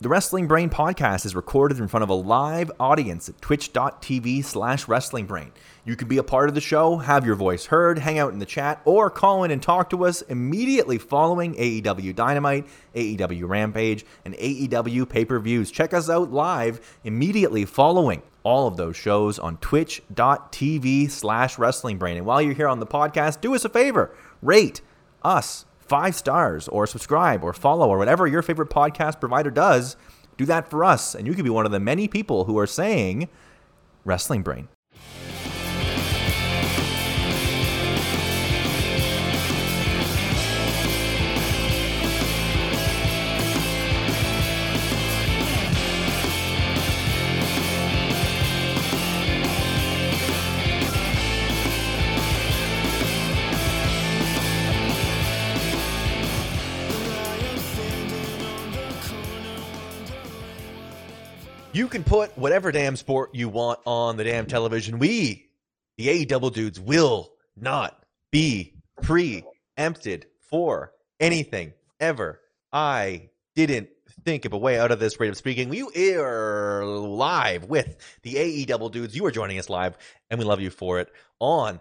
The Wrestling Brain podcast is recorded in front of a live audience at twitch.tv slash wrestlingbrain. You can be a part of the show, have your voice heard, hang out in the chat, or call in and talk to us immediately following AEW Dynamite, AEW Rampage, and AEW pay-per-views. Check us out live immediately following all of those shows on twitch.tv slash wrestlingbrain. And while you're here on the podcast, do us a favor, rate us five stars or subscribe or follow or whatever your favorite podcast provider does. Do that for us, and you could be one of the many people who are saying Wrestling Brain. You can put whatever damn sport you want on the damn television. We, the AEW dudes, will not be preempted for anything ever. I didn't think of a way out of this rate of speaking. We are live with the AEW dudes. You are joining us live, and we love you for it on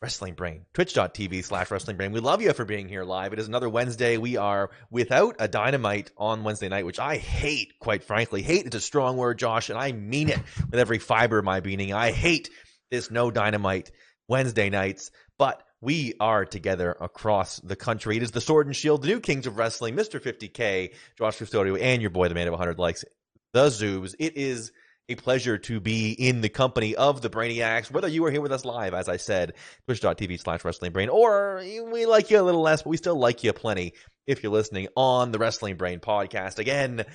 Wrestling Brain, twitch.tv slash Wrestling Brain. We love you for being here live. It is another Wednesday. We are without a dynamite on Wednesday night, which I hate, quite frankly. Hate is a strong word, Josh, and I mean it with every fiber of my being. I hate this no dynamite Wednesday nights, but we are together across the country. It is the Sword and Shield, the new Kings of Wrestling, Mr. 50K, Josh Custodio, and your boy, the man of 100 likes, the Zoobs. It is a pleasure to be in the company of the Brainiacs, whether you are here with us live, as I said, twitch.tv slash wrestling brain, or we like you a little less, but we still like you plenty if you're listening on the Wrestling Brain podcast. Again,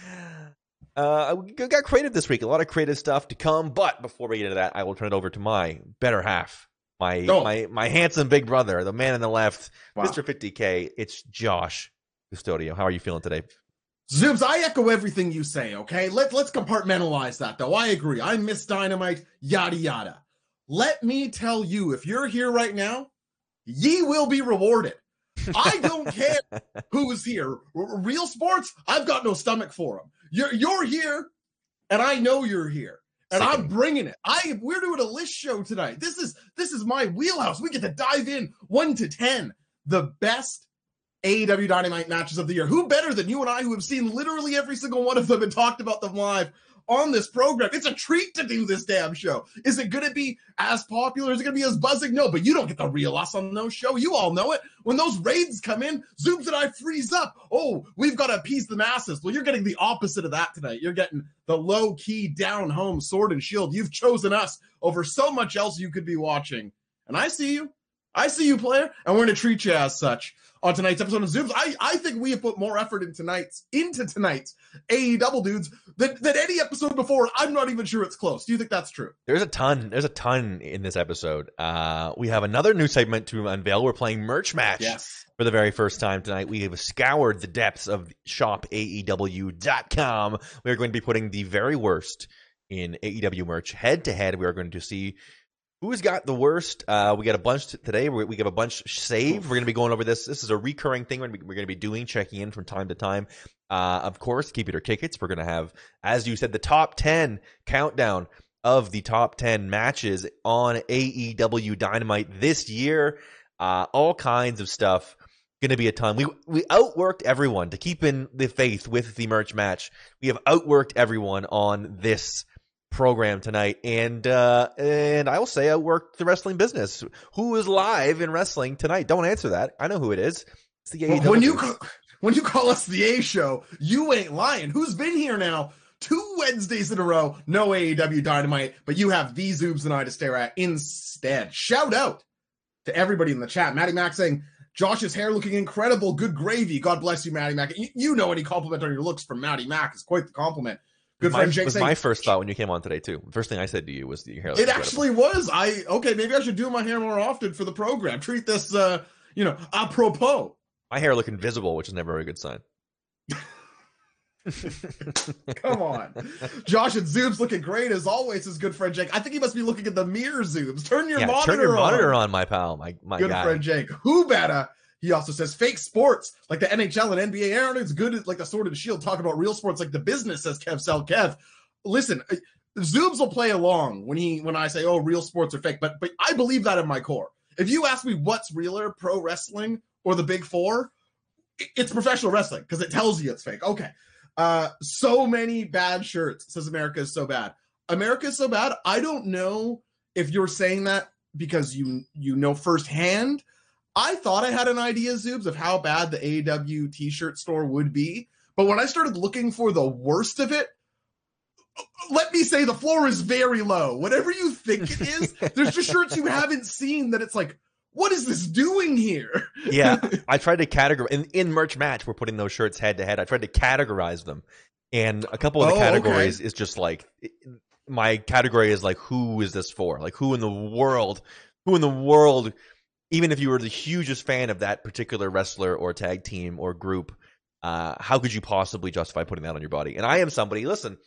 uh, we got creative this week, a lot of creative stuff to come, but before we get into that, I will turn it over to my better half. My, Oh. my my handsome big brother, the man on the left, Wow. Mr. 50K. It's Josh Custodio. How are you feeling today? Zoobs, I echo everything you say, okay? Let, let's compartmentalize that, though. I agree. I miss Dynamite, yada, yada. Let me tell you, if you're here right now, ye will be rewarded. I don't care who's here. Real sports, I've got no stomach for them. You're, you're here, and I know you're here. And I'm bringing it. I we're doing a list show tonight. This is this is my wheelhouse. We get to dive in one to ten. The best AEW Dynamite matches of the year. Who better than you and I, who have seen literally every single one of them and talked about them live on this program? It's a treat to do this damn show. Is it going to be as popular? Is it going to be as buzzing? No, but you don't get the real us on those show. You all know it. When those raids come in, Zooms and I freeze up. Oh, we've got to appease the masses. Well, you're getting the opposite of that tonight. You're getting the low key, down home sword and shield. You've chosen us over so much else you could be watching. And I see you. I see you, player, and we're going to treat you as such on tonight's episode of Zooms. I, I think we have put more effort in tonight's into tonight's AEW dudes than, than any episode before. I'm not even sure it's close. Do you think that's true? There's a ton. There's a ton in this episode. Uh, we have another new segment to unveil. We're playing merch match Yes. for the very first time tonight. We have scoured the depths of shopaew.com. We are going to be putting the very worst in AEW merch head to head. We are going to see who's got the worst. Uh, we got a bunch today. We, we have a bunch saved. We're going to be going over this. This is a recurring thing we're going to be, doing, checking in from time to time. Uh, of course, keep your tickets. We're going to have, as you said, the top 10 countdown of the top 10 matches on AEW Dynamite this year. Uh, all kinds of stuff. Going to be a ton. We we outworked everyone to keep in the faith with the merch match. We have outworked everyone on this program tonight, and uh, and I will say outworked the wrestling business. Who is live in wrestling tonight? Don't answer that. I know who it is. It's the AEW. when you ca- when you call us the A show, you ain't lying. Who's been here now? Two Wednesdays in a row, no AEW Dynamite, but you have these Zoobs and I to stare at instead. Shout out to everybody in the chat. Maddie Mac saying, Josh's hair looking incredible. Good gravy. God bless you, Maddie Mac. You, you know any compliment on your looks from Maddie Mac is quite the compliment. Good my, friend Jake was saying, my first thought when you came on today too. First thing I said to you was your hair. looks it incredible. actually was. I okay, maybe I should do my hair more often for the program. Treat this uh, you know, apropos. my hair look invisible, which is never a good sign. Come on. Josh and Zoom's looking great as always, his good friend Jake. I think he must be looking at the mirror Zooms. Turn your yeah, monitor turn your on. monitor on, my pal, my my good guy. friend Jake. Who better? He also says fake sports like the NHL and NBA aren't as good as like the Sword and Shield talking about real sports like the business, says Kev Sell Kev. Listen, uh, Zoobs will play along when he when I say, oh, real sports are fake, but but I believe that in my core. If you ask me what's realer, pro wrestling or the big four, it's professional wrestling because it tells you it's fake. Okay. Uh, so many bad shirts says America is so bad. America is so bad. I don't know if you're saying that because you you know firsthand. I thought I had an idea, Zoobs, of how bad the AEW t-shirt store would be. But when I started looking for the worst of it, let me say the floor is very low. Whatever you think it is, there's just shirts you haven't seen that it's like, what is this doing here? yeah, I tried to categorize in, in merch match. We're putting those shirts head to head. I tried to categorize them, and a couple of the Oh, categories okay. is just like my category is like who is this for? Like who in the world? Who in the world? Even if you were the hugest fan of that particular wrestler or tag team or group, uh, how could you possibly justify putting that on your body? And I am somebody. Listen,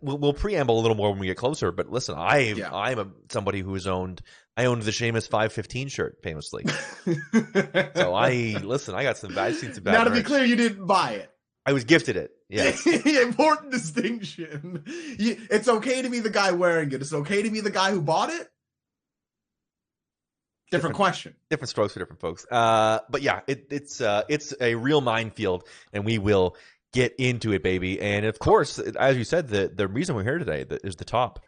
we'll, we'll preamble a little more when we get closer. But listen, I Yeah. I'm a, somebody who has owned. I owned the Sheamus 515 shirt famously. So I listen. I got some. I've seen some bad. now, to be clear, you didn't buy it. I was gifted it. Yeah, Important distinction. It's okay to be the guy wearing it. It's okay to be the guy who bought it. Different Different- question. different strokes for different folks. Uh, but yeah, it, it's uh, it's a real minefield, and we will get into it, baby. And of course, as you said, the the reason we're here today is the top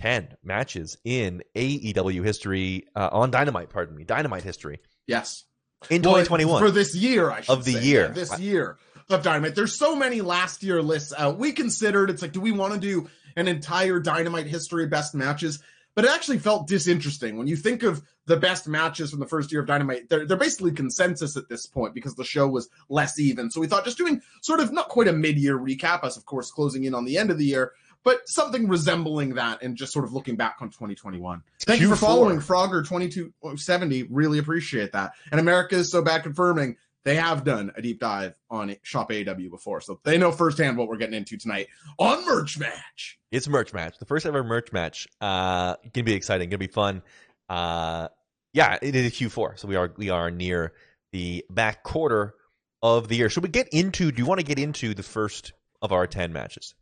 ten matches in AEW history uh, on Dynamite. Pardon me, Dynamite history Yes. in Well, 2021. for this year, I should Of the say. year. Yeah, this year of Dynamite. There's so many last year lists out. We considered it's like, do we want to do an entire Dynamite history best matches? But it actually felt disinteresting when you think of the best matches from the first year of Dynamite. They're they're basically consensus at this point because the show was less even. So we thought just doing sort of not quite a mid-year recap, us of course closing in on the end of the year, but something resembling that and just sort of looking back on 2021. Thank you for following Frogger 2270. Really appreciate that. And America is so bad confirming they have done a deep dive on Shop AW before. So they know firsthand what we're getting into tonight on Merch Match. It's merch match. The first ever merch match. Uh, gonna be exciting. Gonna be fun. Uh, yeah, it is Q4, so we are we are near the back quarter of the year. Should we get into? Do you want to get into the first of our ten matches?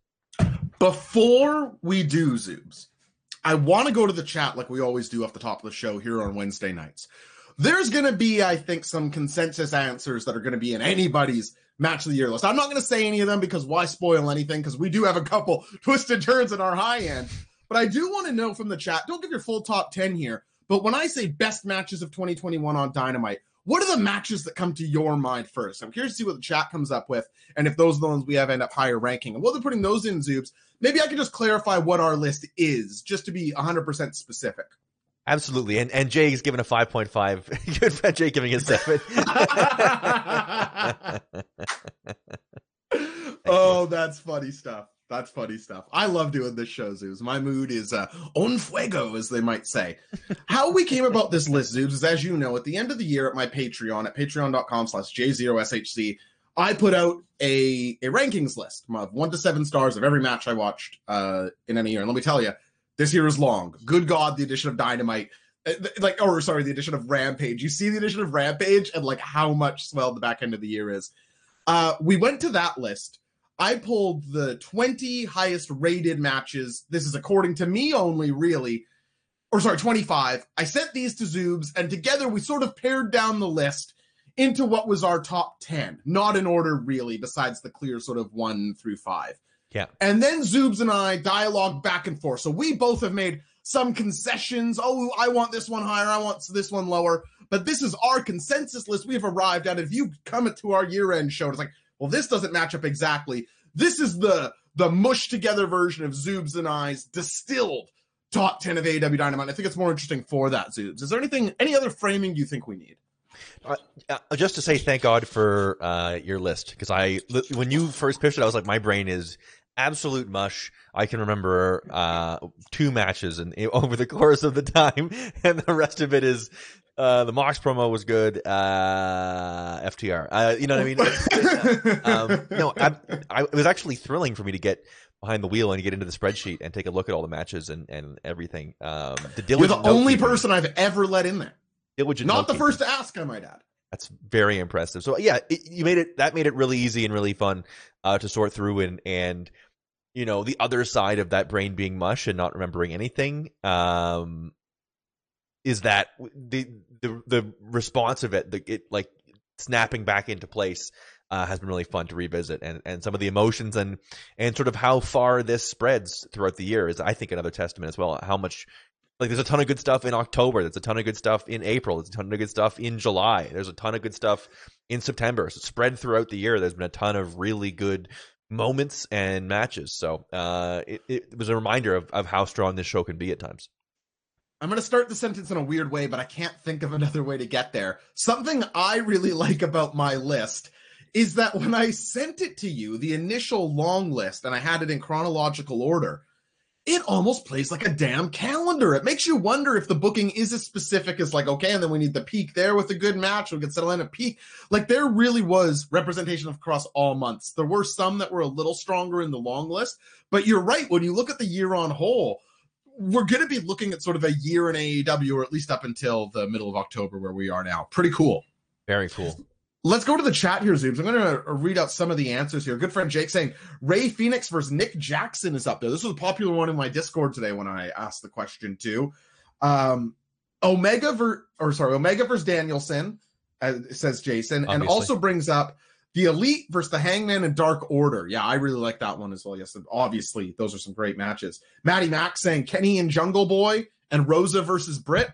Before we do Zoobs, I want to go to the chat like we always do off the top of the show here on Wednesday nights. There's going to be, I think, some consensus answers that are going to be in anybody's match of the year list. I'm not going to say any of them because why spoil anything? Because we do have a couple twisted turns in our high end. But I do want to know from the chat, don't give your full top 10 here. But when I say best matches of 2021 on Dynamite, what are the matches that come to your mind first? I'm curious to see what the chat comes up with and if those are the ones we have end up higher ranking. And while they're putting those in, Zoobs, maybe I can just clarify what our list is, just to be 100% specific. Absolutely, and and Jay's given a five point five. Good friend Jay giving a seven. oh, that's funny stuff. That's funny stuff. I love doing this show, Zoobs. My mood is uh, on fuego, as they might say. How we came about this list, Zoobs, is as you know, at the end of the year at my Patreon, at patreon.com slash J0SHC, I put out a, a rankings list of one to seven stars of every match I watched uh, in any year. And let me tell you, this year is long. Good God, the addition of Dynamite, uh, like, or sorry, the addition of Rampage. You see the addition of Rampage and like how much swell the back end of the year is. Uh, we went to that list. I pulled the 20 highest rated matches. This is according to me only, really. Or sorry, 25. I sent these to Zoobs, and together we sort of pared down the list into what was our top 10. Not in order, really, besides the clear sort of one through five. Yeah. And then Zoobs and I dialogue back and forth. So we both have made some concessions. Oh, I want this one higher. I want this one lower. But this is our consensus list we have arrived at. If you come to our year end show, it's like, well, this doesn't match up exactly. This is the the mush together version of Zoobs and I's distilled top 10 of AW Dynamite. I think it's more interesting for that, Zoobs. Is there anything, any other framing you think we need? Uh, just to say thank God for uh, your list because I when you first pitched it, I was like, my brain is absolute mush. I can remember uh, two matches and over the course of the time, and the rest of it is uh, the Mox promo was good. Uh, FTR, uh, you know what I mean? It's- um, no, I, I, it was actually thrilling for me to get behind the wheel and get into the spreadsheet and take a look at all the matches and, and everything. Um, the You're the only person I've ever let in there. diligent Not the first to ask, I might add. That's very impressive. So yeah, it, you made it. That made it really easy and really fun uh, to sort through and and you know the other side of that brain being mush and not remembering anything um, is that the the the response of it, the it like snapping back into place uh, has been really fun to revisit, and and some of the emotions and and sort of how far this spreads throughout the year is, I think, another testament as well. How much like there's a ton of good stuff in October. There's a ton of good stuff in April. There's a ton of good stuff in July. There's a ton of good stuff in September. So spread throughout the year. There's been a ton of really good moments and matches. So uh, it, it was a reminder of, of how strong this show can be at times. I'm going to start the sentence in a weird way, but I can't think of another way to get there. Something I really like about my list is that when I sent it to you, the initial long list, and I had it in chronological order, it almost plays like a damn calendar. It makes you wonder if the booking is as specific as like, okay, and then we need the peak there with a good match. We can settle in a peak. Like there really was representation across all months. There were some that were a little stronger in the long list, but you're right. When you look at the year on whole, we're going to be looking at sort of a year in AEW, or at least up until the middle of October, where we are now. Pretty cool. Very cool. Let's go to the chat here, Zoobs. I'm going to read out some of the answers here. Good friend Jake saying Rey Fenix versus Nick Jackson is up there. This was a popular one in my Discord today when I asked the question too. Um, Omega ver- or sorry, Omega versus Danielson, uh, says Jason, Obviously. and also brings up the Elite versus the Hangman and Dark Order. Yeah, I really like that one as well. Yes, obviously those are some great matches. Maddie Max saying Kenny and Jungle Boy and Rosa versus Britt.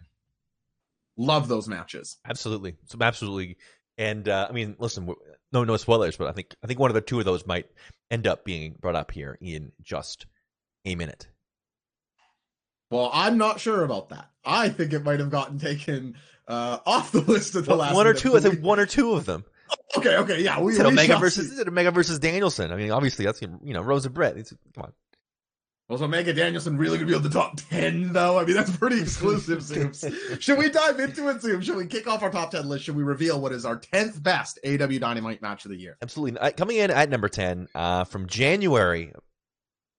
Love those matches. Absolutely, some absolutely and uh, I mean, listen, no no spoilers, but I think I think one of the two of those might end up being brought up here in just a minute. Well, I'm not sure about that. I think it might have gotten taken uh, off the list of the one, last one or two. I think one or two of them. Okay, okay, yeah. We, we Omega versus see. Omega versus Danielson. I mean, obviously that's you know Rosa Britt. It's, come on. Was Mega Danielson really going to be on the top 10, though? I mean, that's pretty exclusive, Zooms. Should we dive into it, Zoom? Should we kick off our top 10 list? Should we reveal what is our 10th best AW Dynamite match of the year? Absolutely. Coming in at number 10 uh, from January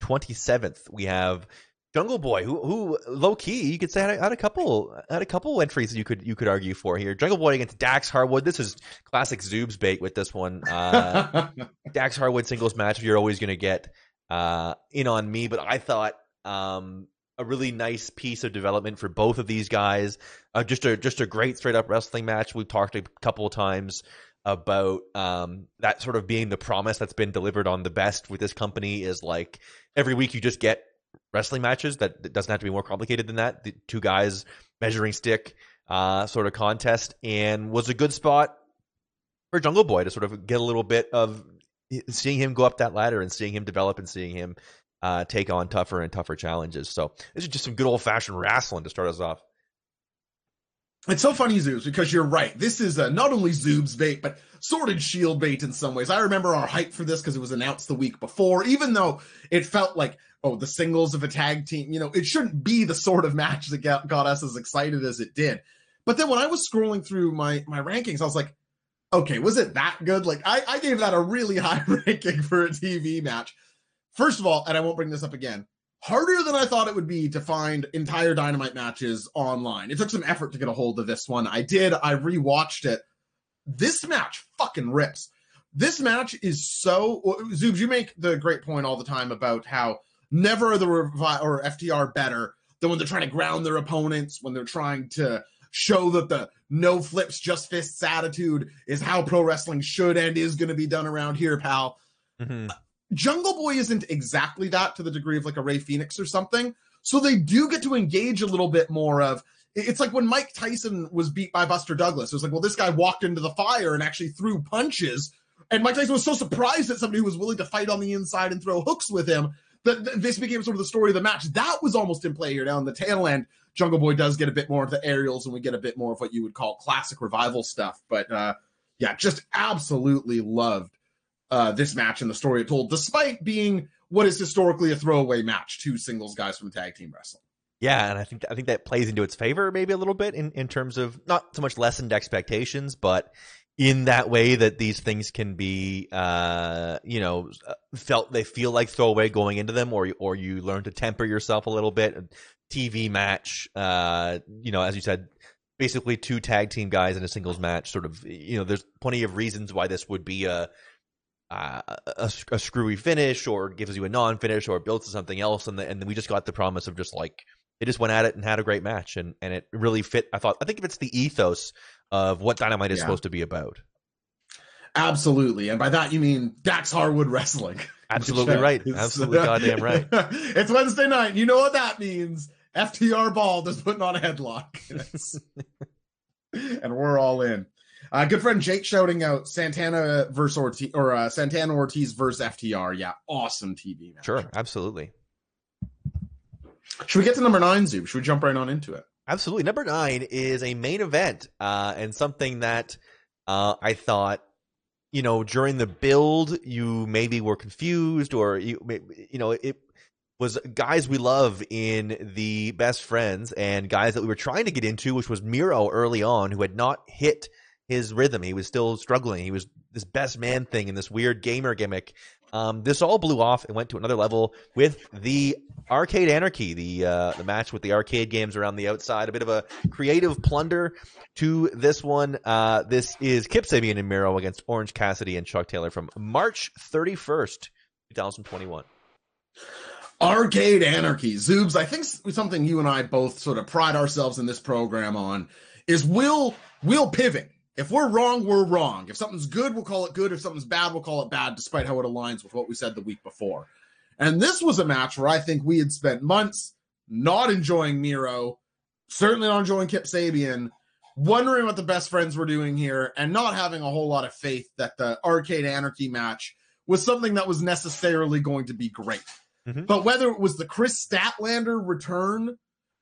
27th, we have Jungle Boy, who, who low key you could say had a, had a, couple had a couple entries you could you could argue for here. Jungle Boy against Dax Harwood. This is classic Zoobs bait with this one. Uh, Dax Harwood singles match. You're always going to get uh, in on me, but I thought um, a really nice piece of development for both of these guys. Uh, just a just a great straight up wrestling match. We've talked a couple of times about um, that sort of being the promise that's been delivered on the best with this company is like every week you just get wrestling matches that, that doesn't have to be more complicated than that. The two guys measuring stick uh, sort of contest and was a good spot for Jungle Boy to sort of get a little bit of seeing him go up that ladder and seeing him develop and seeing him uh, take on tougher and tougher challenges. So this is just some good old fashioned wrestling to start us off. It's so funny, Zoobs, because you're right. This is uh, not only Zoob's bait, but Sword Shield bait in some ways. I remember our hype for this because it was announced the week before, even though it felt like, oh, the singles of a tag team, you know, it shouldn't be the sort of match that got, got us as excited as it did. But then when I was scrolling through my my rankings, I was like, okay, was it that good? Like I, I gave that a really high ranking for a TV match. First of all, and I won't bring this up again, harder than I thought it would be to find entire dynamite matches online. It took some effort to get a hold of this one. I did. I rewatched it. This match fucking rips. This match is so Zoobs, you make the great point all the time about how never are the Revi- or FTR better than when they're trying to ground their opponents, when they're trying to show that the no flips, just fists attitude is how pro wrestling should and is going to be done around here, pal. Mm-hmm. Jungle Boy isn't exactly that to the degree of like a Rey Fenix or something. So they do get to engage a little bit more of it's like when Mike Tyson was beat by Buster Douglas. It was like, well, this guy walked into the fire and actually threw punches. And Mike Tyson was so surprised that somebody who was willing to fight on the inside and throw hooks with him that this became sort of the story of the match. That was almost in play here down the tail end. Jungle Boy does get a bit more of the aerials, and we get a bit more of what you would call classic revival stuff. But uh, yeah, just absolutely loved uh, this match and the story it told, despite being what is historically a throwaway match, two singles guys from tag team wrestling. Yeah, and I think I think that plays into its favor maybe a little bit in, in terms of not so much lessened expectations, but in that way that these things can be uh, you know felt they feel like throwaway going into them or or you learn to temper yourself a little bit TV match uh, you know as you said basically two tag team guys in a singles match. Sort of, you know, there's plenty of reasons why this would be a uh, a, a, screwy finish, or gives you a non finish, or builds to something else, and the, and then we just got the promise of just like they just went at it and had a great match, and and it really fit. I thought I think if it's the ethos of what Dynamite is yeah. supposed to be about. Absolutely, and by that you mean Dax Harwood wrestling. Absolutely right. Absolutely goddamn right. it's Wednesday night. You know what that means. FTR Bald is putting on a headlock. and we're all in. Uh, good friend Jake shouting out Santana versus Ortiz or uh, Santana Ortiz versus FTR. Yeah, awesome TV match. Sure, absolutely. Should we get to number nine, Zoom? Should we jump right on into it? Absolutely. Number nine is a main event uh, and something that uh, I thought, you know, during the build, you maybe were confused or you, you know, it was guys we love in the best friends and guys that we were trying to get into, which was Miro early on, who had not hit his rhythm. He was still struggling. He was this best man thing and this weird gamer gimmick. Um, this all blew off and went to another level with the Arcade Anarchy, the uh, the match with the arcade games around the outside. A bit of a creative plunder to this one. Uh, this is Kip Sabian and Miro against Orange Cassidy and Chuck Taylor from March 31st, 2021. Arcade Anarchy, Zoobs. I think something you and I both sort of pride ourselves in this program on is we'll we'll pivot if we're wrong, we're wrong. If something's good, we'll call it good. If something's bad, we'll call it bad, despite how it aligns with what we said the week before. And this was a match where I think we had spent months not enjoying Miro, certainly not enjoying Kip Sabian, wondering what the best friends were doing here, and not having a whole lot of faith that the Arcade Anarchy match was something that was necessarily going to be great. Mm-hmm. But whether it was the Kris Statlander return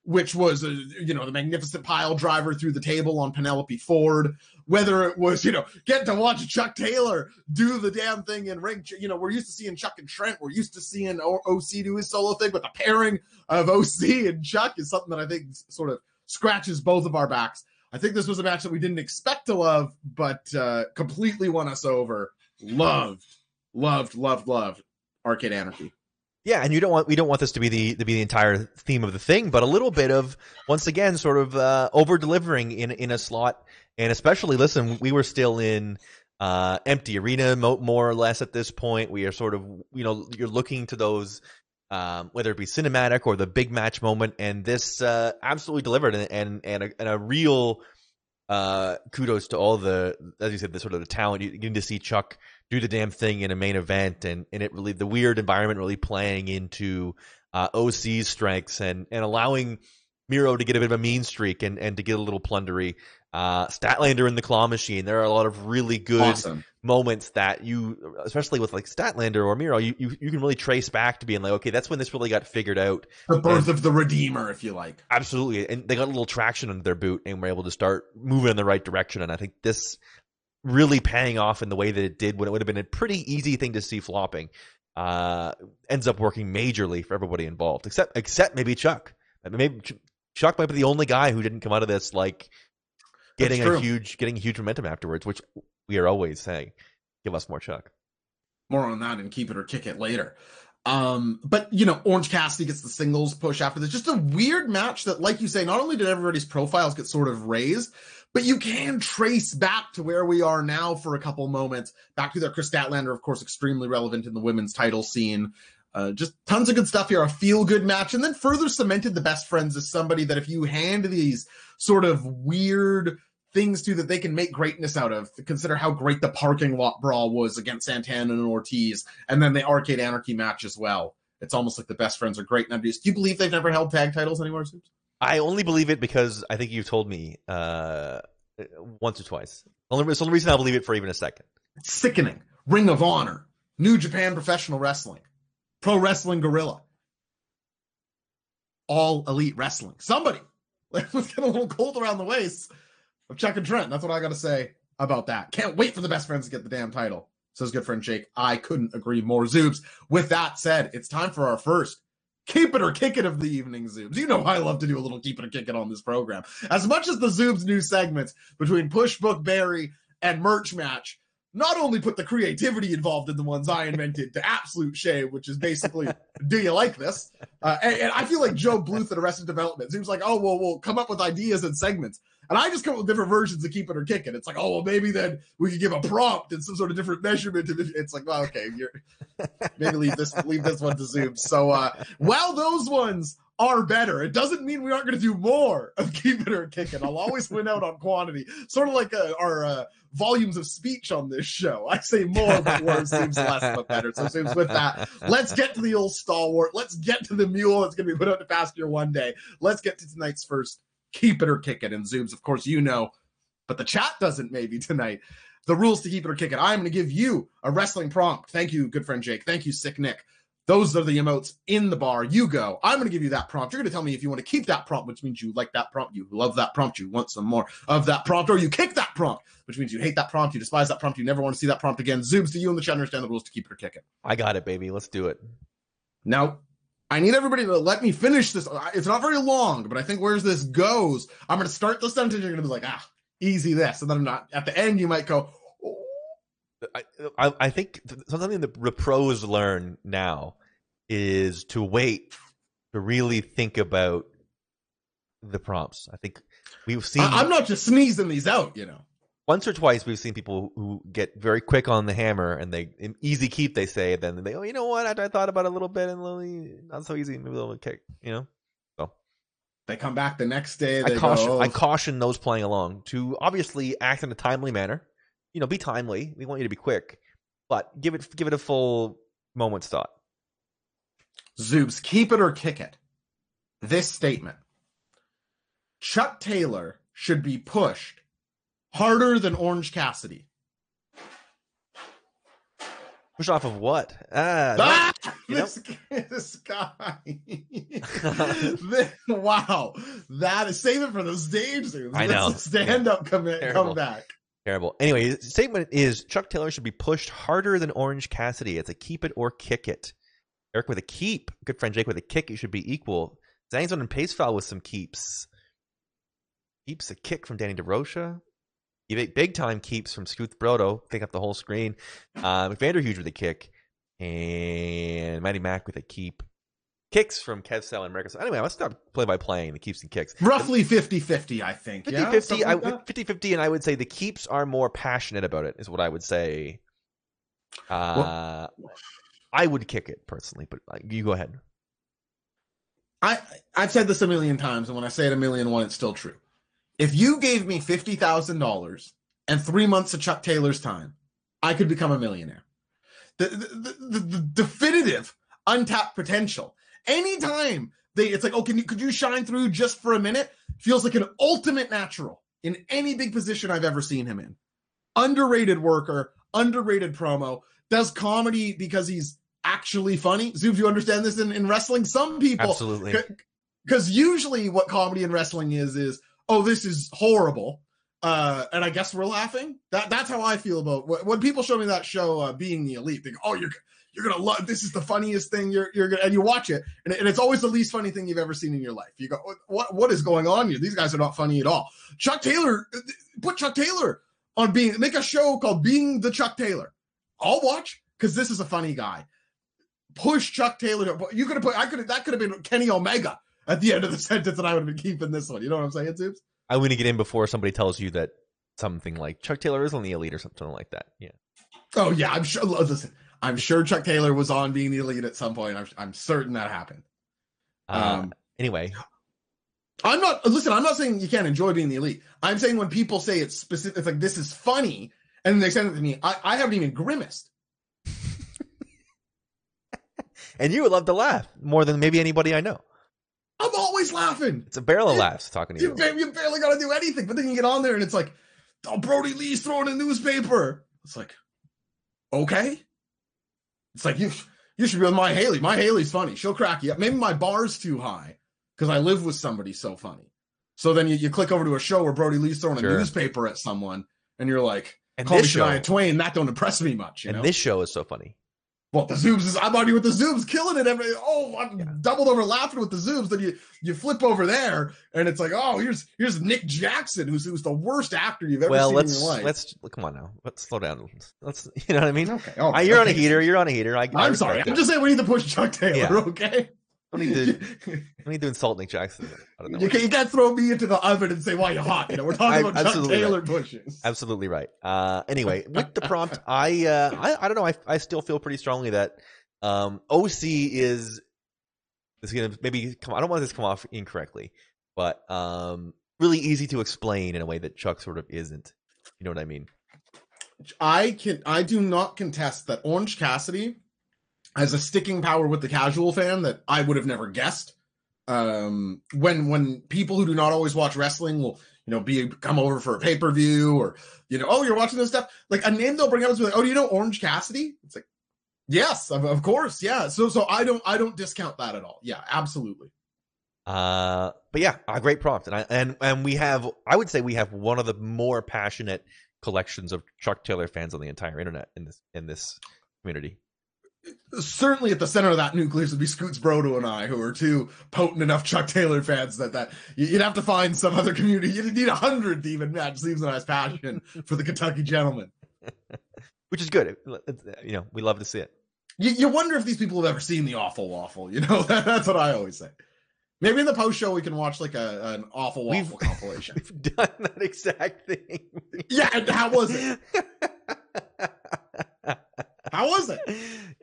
which was a, you know the magnificent pile driver through the table on Penelope Ford. Whether it was you know getting to watch Chuck Taylor do the damn thing in ring, you know we're used to seeing Chuck and Trent, we're used to seeing OC do his solo thing, but the pairing of OC and Chuck is something that I think sort of scratches both of our backs. I think this was a match that we didn't expect to love, but uh, completely won us over. Loved, loved, loved, loved Arcade Anarchy. Yeah, and you don't want we don't want this to be the to be the entire theme of the thing, but a little bit of once again sort of uh, over delivering in in a slot, and especially listen, we were still in uh, empty arena more or less at this point. We are sort of you know you're looking to those um, whether it be cinematic or the big match moment, and this uh, absolutely delivered. And and and a, and a real uh, kudos to all the as you said the sort of the talent. You get to see Chuck do the damn thing in a main event and, and it really the weird environment really playing into uh, OC's strengths and and allowing Miro to get a bit of a mean streak and, and to get a little plundery. Uh, Statlander in the claw machine. There are a lot of really good awesome. moments that you, especially with like Statlander or Miro, you, you, you can really trace back to being like, okay, that's when this really got figured out. The birth and, of the Redeemer, if you like. Absolutely. And they got a little traction under their boot and were able to start moving in the right direction. And I think this really paying off in the way that it did when it would have been a pretty easy thing to see flopping uh, ends up working majorly for everybody involved, except except maybe Chuck. Maybe Chuck might be the only guy who didn't come out of this like getting a huge getting a huge momentum afterwards, which we are always saying, give us more Chuck. More on that and keep it or kick it later. Um, but you know, Orange Cassidy gets the singles push after this. Just a weird match that, like you say, not only did everybody's profiles get sort of raised, but you can trace back to where we are now for a couple moments. Back to their Kris Statlander, of course, extremely relevant in the women's title scene. Uh, just tons of good stuff here. A feel good match, and then further cemented the best friends as somebody that if you hand these sort of weird things too that they can make greatness out of. Consider how great the parking lot brawl was against Santana and Ortiz, and then the Arcade Anarchy match as well. It's almost like the best friends are great. Now, do you believe they've never held tag titles anywhere? Soups? I only believe it because I think you've told me uh, once or twice. Only, it's the only reason I believe it for even a second. It's sickening. Ring of Honor, New Japan Professional Wrestling, Pro Wrestling Guerrilla, All Elite Wrestling. Somebody, let's get a little cold around the waist of Chuck and Trent. That's what I got to say about that. Can't wait for the best friends to get the damn title. Says good friend Jake. I couldn't agree more. Zoobs. With that said, it's time for our first keep it or kick it of the evening Zoobs. You know I love to do a little keep it or kick it on this program. As much as the Zoobs new segments between Push Book Barry and Merch Match not only put the creativity involved in the ones I invented to absolute shame, which is basically, do you like this? Uh, and, and, I feel like Gob Bluth at Arrested Development seems like, oh, well, we'll come up with ideas and segments. And I just come up with different versions of keep it or kick it. It's like, oh, well, maybe then we could give a prompt and some sort of different measurement. It's like, well, okay, you're maybe leave this leave this one to Zoom. So uh, while those ones are better. It doesn't mean we aren't going to do more of keeping it or kick it. I'll always win out on quantity, sort of like uh, our uh, volumes of speech on this show. I say more, but more seems less, but better. So seems with that, let's get to the old stalwart. Let's get to the mule that's going to be put out to pasture one day. Let's get to tonight's first keep it or kick it. And Zooms, of course, you know, but the chat doesn't maybe tonight. The rules to keep it or kick it. I'm going to give you a wrestling prompt. Thank you, good friend Jake. Thank you, Sick Nick. Those are the emotes in the bar. You go. I'm going to give you that prompt. You're going to tell me if you want to keep that prompt, which means you like that prompt, you love that prompt, you want some more of that prompt, or you kick that prompt, which means you hate that prompt, you despise that prompt, you never want to see that prompt again. Zooms to you in the chat understand the rules to keep it or kick it. I got it, baby. Let's do it. Now, I need everybody to let me finish this. It's not very long, but I think where's this goes, I'm going to start the sentence. You're going to be like, ah, easy this. And then I'm not. At the end, you might go, oh. I, I, I think something the, the pros learn now is to wait to really think about the prompts. I think we've seen. I, am not just sneezing these out, you know. Once or twice, we've seen people who get very quick on the hammer and they easy keep. They say, then they oh, you know what? I, I thought about it a little bit and really not so easy. Maybe a little kick, you know. So they come back the next day. I caution. Go, oh. I caution those playing along to obviously act in a timely manner. You know, be timely. We want you to be quick, but give it give it a full moment's thought. Zoobs, keep it or kick it. This statement Chuck Taylor should be pushed harder than Orange Cassidy. Push off of what? Ah, ah this, this, guy. wow. That is save it for the stage, dude. I know. Stand yeah. up commit come back. Terrible. Anyway, the statement is Chuck Taylor should be pushed harder than Orange Cassidy. It's a keep it or kick it. Eric with a keep. Good friend Jake with a kick. It should be equal. Zangzone and Pacefile with some keeps. Keeps a kick from Danny DeRocha. Big time keeps from Scooth Brodo. Pick up the whole screen. Um, Huge with a kick. And Matty Mac with a keep. Kicks from Kev Sal and America. So anyway, let's start play by playing the keeps and kicks. Roughly 50 50, I think. 50 yeah? 50, I, like 50 50, and I would say the keeps are more passionate about it, is what I would say. Uh, well, I would kick it personally, but you go ahead. I I've said this a million times, and when I say it a million one, it's still true. If you gave me fifty thousand dollars and three months of Chuck Taylor's time, I could become a millionaire. The the, the, the definitive untapped potential. Anytime they, it's like, oh, can you could you shine through just for a minute? Feels like an ultimate natural in any big position I've ever seen him in. Underrated worker, underrated promo, does comedy because he's actually funny. Zoom, you understand this in, in wrestling? Some people absolutely because usually what comedy and wrestling is is oh this is horrible, uh, and I guess we're laughing. That that's how I feel about when people show me that show, uh, being the elite. They go, oh you're you're gonna love this is the funniest thing you're you're gonna and you watch it and, and it's always the least funny thing you've ever seen in your life. You go what what is going on here? These guys are not funny at all. Chuck Taylor, put Chuck Taylor on being make a show called Being the Chuck Taylor. I'll watch because this is a funny guy push Chuck Taylor. You could have put. I could. That could have been Kenny Omega at the end of the sentence, and I would have been keeping this one. You know what I'm saying, Zips? I'm going to get in before somebody tells you that something like Chuck Taylor is on the elite or something like that. Yeah. Oh yeah, I'm sure. Listen, I'm sure Chuck Taylor was on being the elite at some point. I'm, I'm certain that happened. Uh, um. Anyway. I'm not listen. I'm not saying you can't enjoy being the elite. I'm saying when people say it's specific, it's like this is funny, and they send it to me. I, I haven't even grimaced and you would love to laugh more than maybe anybody I know. I'm laughing. It's a barrel of laughs talking to you. You, you barely got to do anything, but then you get on there and it's like, oh, Brodie Lee's throwing a newspaper. It's like, okay. It's like you you should be with my Haley. My Haley's funny. She'll crack you up. Maybe my bar's too high because I live with somebody so funny. So then you, you click over to a show where Brodie Lee's throwing sure. a newspaper at someone, and you're like, and call me show, Twain. That don't impress me much. and know? this show is so funny. Well, the zooms is I'm already with the zooms, killing it. Every oh, I'm Yeah. doubled over laughing with the zooms. Then you you flip over there, and it's like, oh, here's here's Nick Jackson, who's who's the worst actor you've ever well, seen let's in your life. let's come on now. Let's slow down. Let's you know what I mean. okay, Uh, you're on a heater. You're on a heater. I, I'm sorry. I'm just saying we need to push Chuck Taylor. Yeah. Okay. Don't need to don't need to insult Nick Jackson. I don't know. You can't, you can't throw me into the oven and say why you're hot. You know, we're talking I'm about Chuck Taylor pushes. Absolutely right. Uh, anyway, with the prompt, I, uh, I I don't know. I I still feel pretty strongly that um, OC is is going to maybe come. I don't want this to come off incorrectly, but um, really easy to explain in a way that Chuck sort of isn't. You know what I mean? I can I do not contest that Orange Cassidy has a sticking power with the casual fan that I would have never guessed. Um, when when people who do not always watch wrestling will you know be come over for a pay per view or you know oh you're watching this stuff like a name they'll bring up is like oh do you know Orange Cassidy? It's like yes of, of course yeah so so I don't I don't discount that at all yeah absolutely Uh, but yeah, a great prompt, and I and and we have. I would say we have one of the more passionate collections of Chuck Taylor fans on the entire internet in this in this community. Certainly at the center of that nucleus would be Scoots Brodo and I, who are two potent enough Chuck Taylor fans that that you'd have to find some other community. You'd need a hundred to even match Sleeves passion for the Kentucky gentleman. which is good. You know, we love to see it. You, you wonder if these people have ever seen the Awful Waffle. You know, that's what I always say. Maybe in the post show we can watch like a an Awful Waffle We've- compilation. We've done that exact thing. Yeah, and how was it? How was it?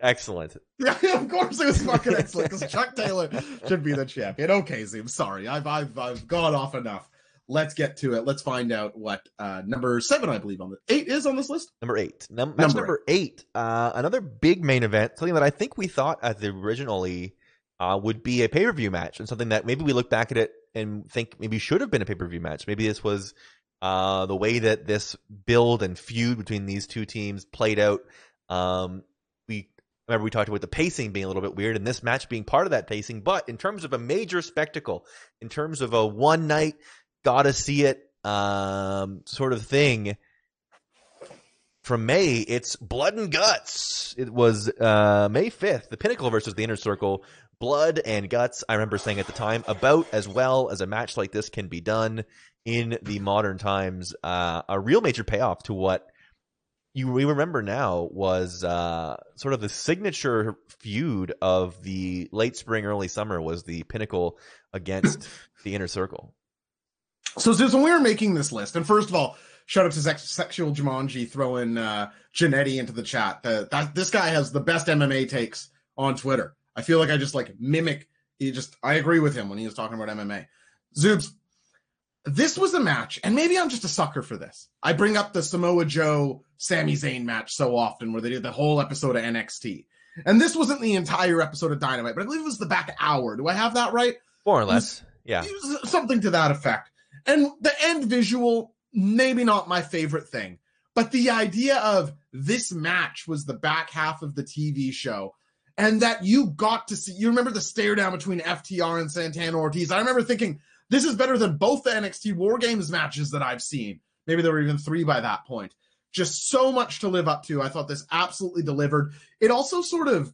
Excellent. Yeah, of course it was fucking excellent because Chuck Taylor should be the champion. Okay, Zoom. Sorry, I've I've I've gone off enough. Let's get to it. Let's find out what uh number seven, I believe, on the eight is on this list. Number eight. Num- match Number number eight. Uh, another big main event. Something that I think we thought at the originally uh, would be a pay per view match, and something that maybe we look back at it and think maybe should have been a pay per view match. Maybe this was uh, the way that this build and feud between these two teams played out. Um, we remember we talked about the pacing being a little bit weird, and this match being part of that pacing. But in terms of a major spectacle, in terms of a one night, gotta see it um, sort of thing from May, it's Blood and Guts. It was uh, May 5th, the Pinnacle versus the Inner Circle. Blood and Guts, I remember saying at the time, about as well as a match like this can be done in the modern times. Uh, a real major payoff to what you we remember now was uh, sort of the signature feud of the late spring, early summer was the Pinnacle against the Inner Circle. So, when we were making this list, and first of all, shout out to Sex- Sexual Jumanji throwing uh Janetti into the chat. The, that this guy has the best MMA takes on Twitter. I feel like I just like mimic. He just I agree with him when he was talking about MMA. Zoobs, this was a match, and maybe I'm just a sucker for this. I bring up the Samoa Joe Sami Zayn match so often, where they did the whole episode of NXT, and this wasn't the entire episode of Dynamite, but I believe it was the back hour. Do I have that right? More or less. Yeah. something to that effect. And the end visual, maybe not my favorite thing, but the idea of this match was the back half of the TV show, and that you got to see. You remember the stare down between FTR and Santana Ortiz. I remember thinking this is better than both the NXT War Games matches that I've seen. Maybe there were even three by that point. Just so much to live up to. I thought this absolutely delivered. It also sort of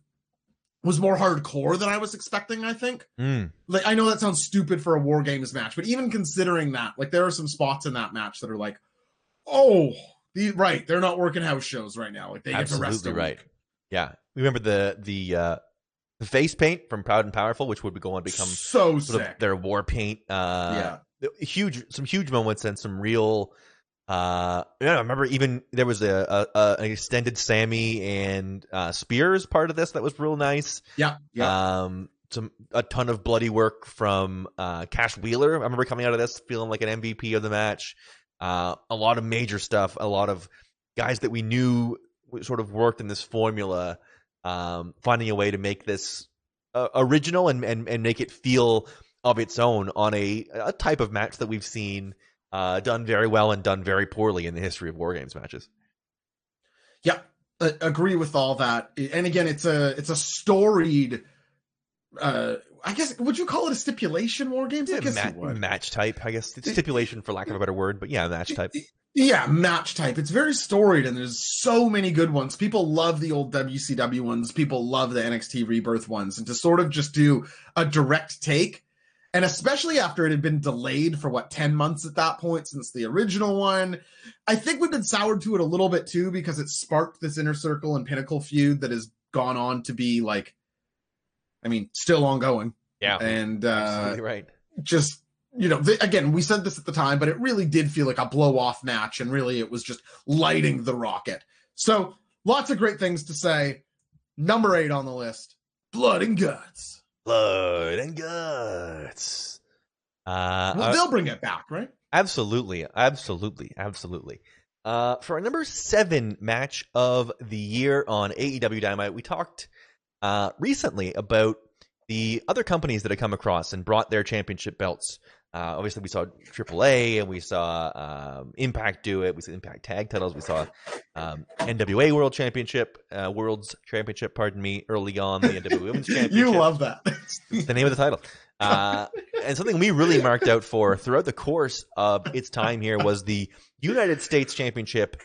was more hardcore than I was expecting, I think Mm. like I know that sounds stupid for a war games match, but even considering that, like there are some spots in that match that are like, oh, the, right, they're not working house shows right now. Like they get to rest. Absolutely right. Yeah. Remember the the uh the face paint from Proud and Powerful, which would go on to become so sort sick. of their war paint. Uh yeah, huge some huge moments and some real uh yeah, I remember even there was a, a, a an extended Sammy and uh Spears part of this that was real nice. yeah, yeah, Um some a ton of bloody work from uh Cash Wheeler. I remember coming out of this feeling like an MVP of the match. Uh a lot of major stuff, a lot of guys that we knew sort of worked in this formula um finding a way to make this uh, original and, and and make it feel of its own on a a type of match that we've seen uh done very well and done very poorly in the history of war games matches. yeah. I agree with all that. And again, it's a it's a storied uh I guess would you call it a stipulation war games? I guess ma- match type, I guess. It's stipulation for lack of a better word, but yeah, match type. Yeah, match type. It's very storied, and there's so many good ones. People love the old WCW ones. People love the NXT Rebirth ones, and to sort of just do a direct take, and especially after it had been delayed for what ten months at that point since the original one, I think we've been soured to it a little bit too because it sparked this inner circle and pinnacle feud that has gone on to be like, I mean, still ongoing, Yeah, and uh, right. just you know th- again we said this at the time but it really did feel like a blow off match and really it was just lighting the rocket so lots of great things to say number eight on the list blood and guts Blood and guts. Uh, well, uh, they'll bring it back right Absolutely, absolutely, absolutely. Uh, for our number seven match of the year on AEW Dynamite, we talked uh, recently about the other companies that had come across and brought their championship belts. Uh, obviously, we saw AAA and we saw um, Impact do it. We saw Impact Tag Titles. We saw um, NWA World Championship, uh, World's Championship, pardon me, early on the NWA Women's Championship you love that the name of the title. Uh, and something we really marked out for throughout the course of its time here was the United States Championship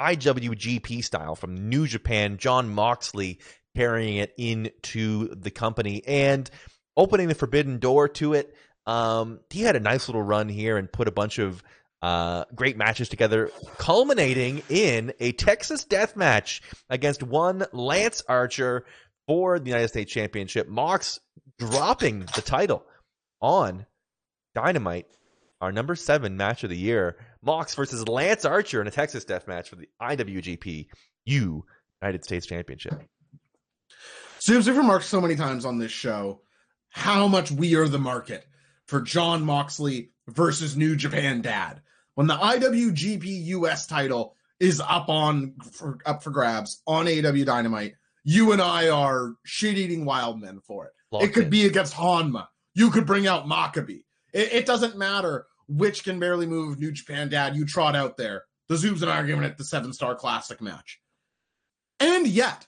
IWGP style from New Japan. Jon Moxley carrying it into the company and opening the forbidden door to it. Um, he had a nice little run here and put a bunch of uh, great matches together, culminating in a Texas death match against one Lance Archer for the United States Championship. Mox dropping the title on Dynamite, our number seven match of the year. Mox versus Lance Archer in a Texas death match for the IWGP U United States Championship. Zoom Super remarked so many times on this show how much we are the market for Jon Moxley versus New Japan Dad. When the IWGP US title is up on for, up for grabs on AW Dynamite, you and I are shit-eating wild men for it. Locked it could in. be against Honma. You could bring out Makabe. It, it doesn't matter which can barely move New Japan Dad you trot out there. The Zoobs and I are giving it the seven star classic match. And yet,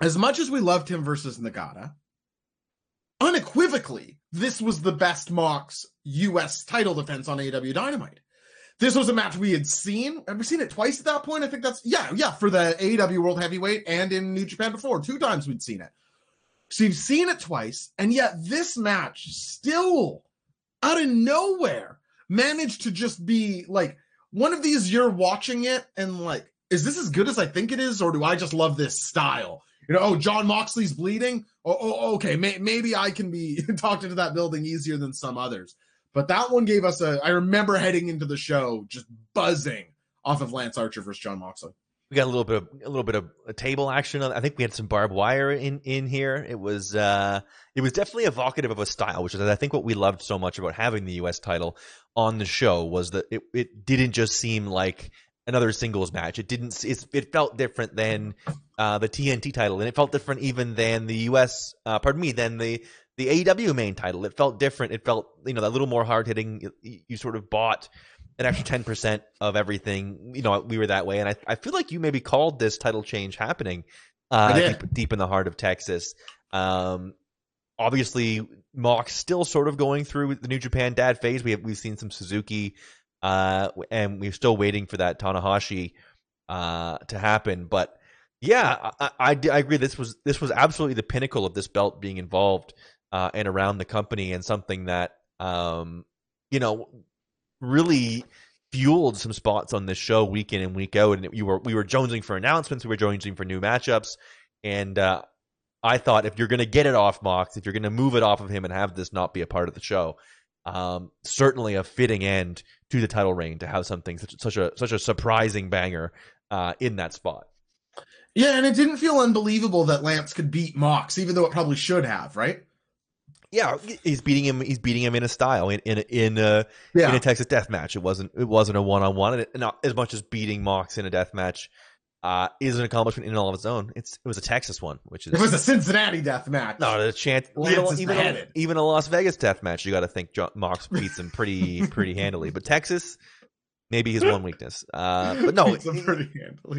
as much as we loved him versus Nagata, unequivocally, this was the best Mox US title defense on AW Dynamite. This was a match we had seen. Have we seen it twice at that point? I think that's yeah, yeah, for the AEW World Heavyweight and in New Japan before. Two times we'd seen it. So you've seen it twice, and yet this match still out of nowhere managed to just be like one of these you're watching it and like, is this as good as I think it is, or do I just love this style? You know, oh, Jon Moxley's bleeding. Oh, oh okay, may, maybe I can be talked into that building easier than some others. But that one gave us a. I remember heading into the show just buzzing off of Lance Archer versus Jon Moxley. We got a little bit of a little bit of a table action. I think we had some barbed wire in in here. It was uh, it was definitely evocative of a style, which is I think what we loved so much about having the U.S. title on the show was that it it didn't just seem like another singles match. It didn't. It felt different than uh, the TNT title, and it felt different even than the U.S. Uh, pardon me, than the the AEW main title. It felt different. It felt you know a little more hard hitting. You, you sort of bought an extra ten percent of everything. You know, we were that way, and I I feel like you maybe called this title change happening uh, deep, deep in the heart of Texas. Um, obviously, Mox still sort of going through the New Japan dad phase. We have we've seen some Suzuki, uh, and we're still waiting for that Tanahashi uh, to happen. But yeah, I, I, I agree. This was this was absolutely the pinnacle of this belt being involved uh, and around the company, and something that um, you know really fueled some spots on this show week in and week out. And you were we were jonesing for announcements, we were jonesing for new matchups, and uh, I thought if you're going to get it off Mox, if you're going to move it off of him and have this not be a part of the show, um, certainly a fitting end to the title reign to have something such such a such a surprising banger uh, in that spot. Yeah, and it didn't feel unbelievable that Lance could beat Mox, even though it probably should have, right? Yeah, he's beating him. He's beating him in a style in in in a Yeah. in a Texas death match. It wasn't it wasn't a one on one, and not as much as beating Mox in a death match uh, is an accomplishment in and all of its own. It's it was a Texas one, which is It was a Cincinnati death match. no the chance. Lance Even, even, a, even a Las Vegas death match, you got to think John, Mox beats him pretty pretty handily. But Texas, maybe his one weakness. Uh, but no, pretty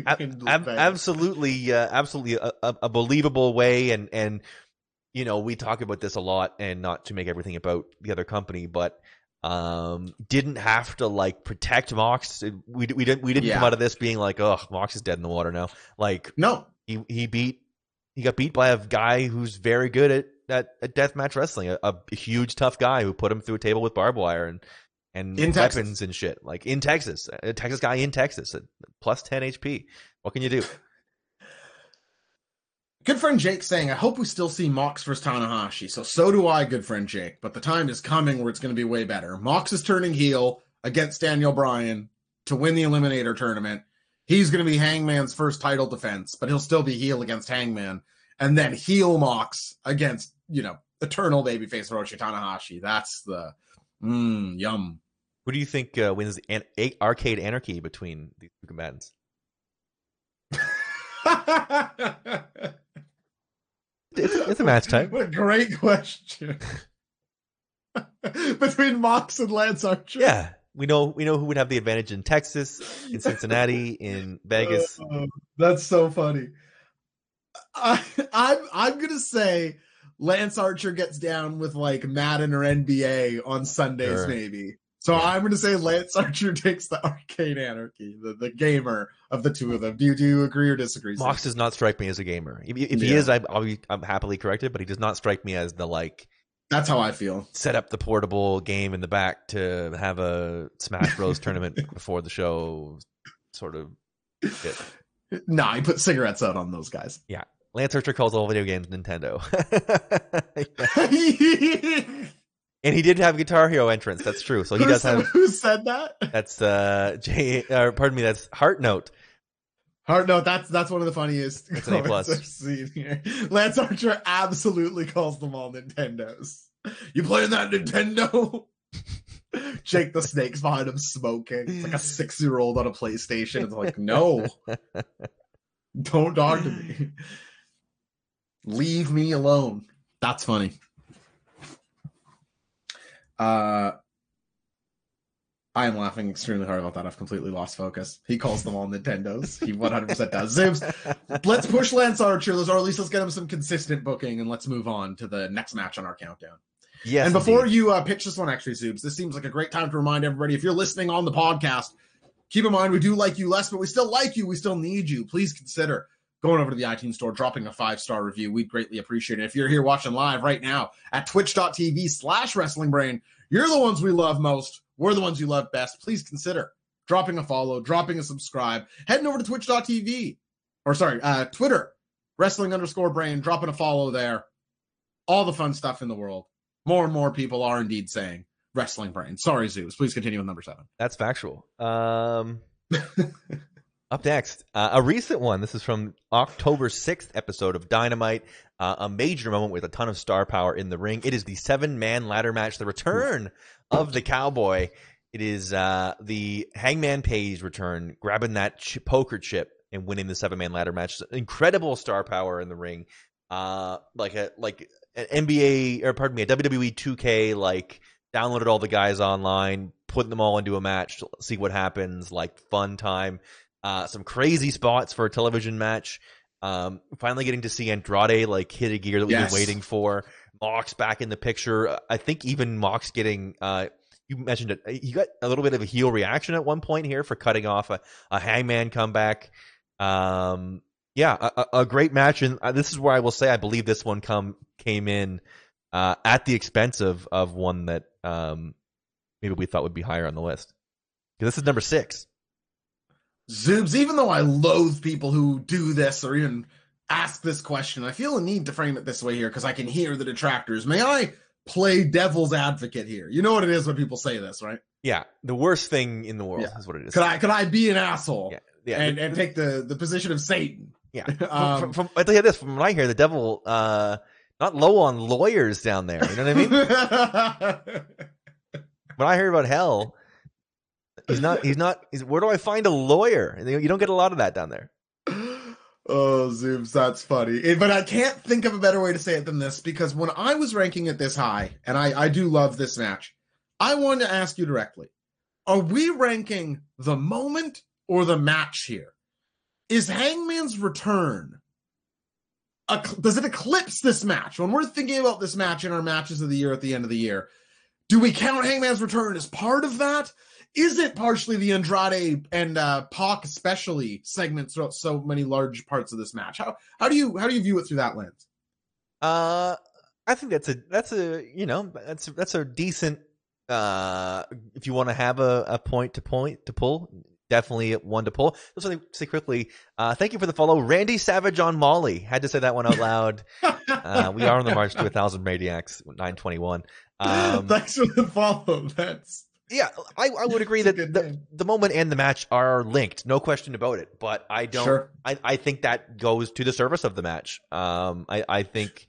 ab- absolutely, uh, absolutely a, a, a believable way and and you know, we talk about this a lot, and not to make everything about the other company, but um, didn't have to like protect Mox. We we didn't we didn't Yeah. come out of this being like, oh, Mox is dead in the water now. Like No, he he beat he got beat by a guy who's very good at at, at deathmatch wrestling, a, a huge tough guy who put him through a table with barbed wire and and In weapons Texas. and shit. Like in Texas, a Texas guy in Texas at plus ten HP. What can you do? Good friend Jake saying, I hope we still see Mox versus Tanahashi. So, so do I, good friend Jake. But the time is coming where it's going to be way better. Mox is turning heel against Daniel Bryan to win the Eliminator tournament. He's going to be Hangman's first title defense, but he'll still be heel against Hangman. And then heel Mox against, you know, eternal babyface Hiroshi Tanahashi. That's the mmm, yum. Who do you think uh, wins the an- a- arcade anarchy between these two combatants? It's, it's a match time. What a great question. Between Mox and Lance Archer. Yeah, we know we know who would have the advantage in Texas, in Cincinnati, in Vegas. Oh, that's so funny. I, I'm I'm gonna say Lance Archer gets down with like Madden or NBA on Sundays, Sure. maybe. So Yeah. I'm gonna say Lance Archer takes the arcade anarchy, the, the gamer of the two of them. Do you do you agree or disagree? Steve? Does not strike me as a gamer. If, if he is, I, I'll be I'm happily corrected, but he does not strike me as the like That's how I feel. set up the portable game in the back to have a Smash Bros tournament before the show. Sort of. Shit. Nah, he put cigarettes out on those guys. Yeah. Lance Archer calls all video games Nintendo, and he did have Guitar Hero entrance. That's true. So he does have. who said that? That's uh, J. Or pardon me. That's Heart Note. Heart Note. that's that's one of the funniest. It's an A plus. I've seen here. Lance Archer absolutely calls them all Nintendos. You playing that Nintendo? Jake the Snake's behind him smoking. It's like a six year old on a PlayStation. It's like, no, don't talk to me. Leave me alone. That's funny. Uh I am laughing extremely hard about that. I've completely lost focus. He calls them all Nintendos. He 100% does. Zibs, let's push Lance Archer, or at least let's get him some consistent booking, and let's move on to the next match on our countdown. Yes. and before indeed. you uh, pitch this one, actually, Zoobs, this seems like a great time to remind everybody if you're listening on the podcast, keep in mind we do like you less, but we still like you. We still need you. Please consider going over to the iTunes store, dropping a five star review. We'd greatly appreciate it. If you're here watching live right now at twitch.tv slash wrestling brain, you're the ones we love most. We're the ones you love best. Please consider dropping a follow, dropping a subscribe, heading over to twitch.tv or sorry, uh, Twitter, wrestling underscore brain, dropping a follow there. All the fun stuff in the world. More and more people are indeed saying wrestling brain. Sorry, Zeus. Please continue with number seven. That's factual. Um, up next, uh, a recent one. This is from October 6th episode of Dynamite. Uh, a major moment with a ton of star power in the ring. It is the seven man ladder match, the return of the cowboy. It is uh, the Hangman Page return, grabbing that ch- poker chip and winning the seven man ladder match. Incredible star power in the ring. Uh, like a like an NBA or pardon me, a WWE 2K like downloaded all the guys online, putting them all into a match, to see what happens. Like fun time. Uh, some crazy spots for a television match. Um, finally getting to see Andrade like hit a gear that we've Yes. been waiting for. Mox back in the picture. I think even Mox getting. Uh, you mentioned it. He got a little bit of a heel reaction at one point here for cutting off a, a Hangman comeback. Um, yeah, a, a- great match, and uh, this is where I will say I believe this one come came in uh, at the expense of of one that um, maybe we thought would be higher on the list. This is number six. Zoobs, even though I loathe people who do this or even ask this question, I feel a need to frame it this way here because I can hear the detractors. May I play devil's advocate here? You know what it is when people say this, right? Yeah, the worst thing in the world Yeah. is what it is. Could I could I be an asshole Yeah, yeah. and, and take the, the position of Satan? yeah. Um, from, from, I tell you this, from what I hear, the devil uh, not low on lawyers down there. You know what I mean? when I hear about hell, he's not. He's not. He's, where do I find a lawyer? You don't get a lot of that down there. oh, Zooms, that's funny. Eh, But I can't think of a better way to say it than this because when I was ranking it this high, and I, I do love this match, I wanted to ask you directly Are we ranking the moment or the match here? Is Hangman's return ec- does it eclipse this match? When we're thinking about this match in our matches of the year at the end of the year, do we count Hangman's return as part of that? Is it partially the Andrade and uh, Pac especially segments throughout so many large parts of this match? How how do you how do you view it through that lens? Uh, I think that's a that's a you know that's that's a decent. Uh, if you want to have a, a point to point to pull, definitely one to pull. Just want to say quickly, uh, thank you for the follow, Randy Savage on Molly. Had to say that one out loud. uh, we are on the march to a thousand maniacs, nine twenty one. Um, Thanks for the follow. That's yeah, I, I would agree that the, the moment and the match are linked, no question about it. But I don't. Sure. I, I think that goes to the service of the match. Um, I, I think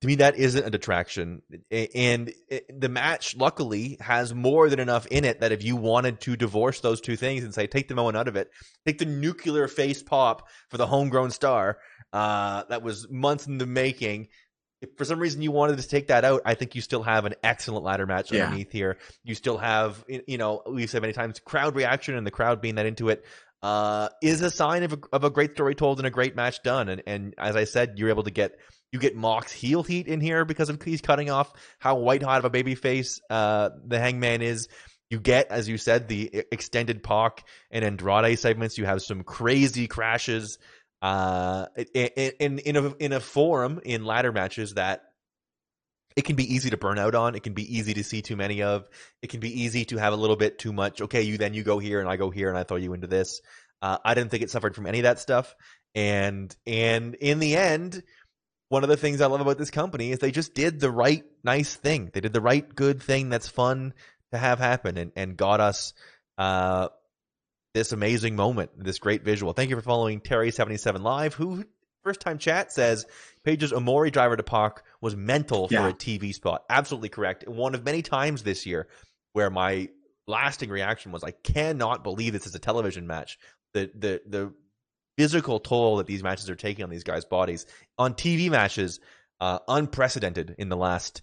to me that isn't a detraction, and it, the match luckily has more than enough in it that if you wanted to divorce those two things and say take the moment out of it, take the nuclear face pop for the homegrown star uh, that was months in the making. If for some reason you wanted to take that out, I think you still have an excellent ladder match Yeah. underneath here. You still have, you know, we've said many times, crowd reaction and the crowd being that into it uh, is a sign of a, of a great story told and a great match done. And and as I said, you're able to get you get Mox heel heat in here because of he's cutting off how white hot of a baby face uh, the Hangman is. You get, as you said, the extended Pac and Andrade segments. You have some crazy crashes uh, in in a in a forum in ladder matches that it can be easy to burn out on. It can be easy to see too many of. It can be easy to have a little bit too much. Okay, you then you go here and I go here and I throw you into this. Uh, I didn't think it suffered from any of that stuff. And and in the end, one of the things I love about this company is they just did the right nice thing. They did the right good thing that's fun to have happen and, and got us uh, this amazing moment, this great visual. Thank you for following Terry77 Live, who first time chat says Page's Omori driver to Pac was mental for a TV spot. Absolutely correct. One of many times this year where my lasting reaction was I cannot believe this is a television match. The the the physical toll that these matches are taking on these guys' bodies on TV matches, uh, unprecedented in the last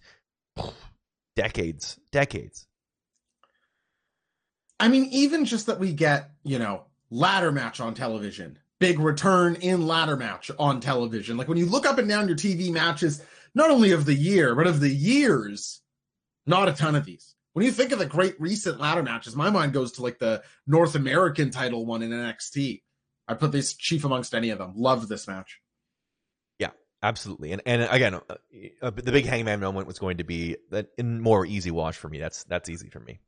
decades. Decades. I mean, even just that we get, you know, ladder match on television, big return in ladder match on television. Like when you look up and down your TV matches, not only of the year, but of the years, not a ton of these. When you think of the great recent ladder matches, my mind goes to like the North American title one in NXT. I put this chief amongst any of them. Love this match. Yeah, absolutely, and and again, uh, uh, the big Hangman moment was going to be that in more easy watch for me. That's that's easy for me.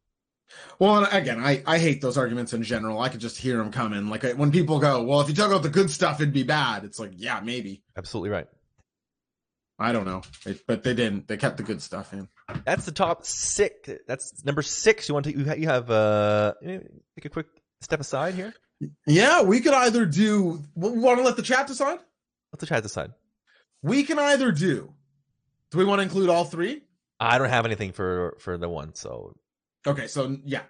Well, and again, I, I hate those arguments in general. I could just hear them coming. Like when people go, well, if you took out the good stuff, it'd be bad. It's like, yeah, maybe. Absolutely right. I don't know, It- but they didn't. They kept the good stuff in. That's the top six. That's number six. You want to you have, you have uh take a quick step aside here. Yeah, we could either do. We want to let the chat decide. Let the chat decide. We can either do. Do we want to include all three? I don't have anything for for the one, so Okay, so yeah,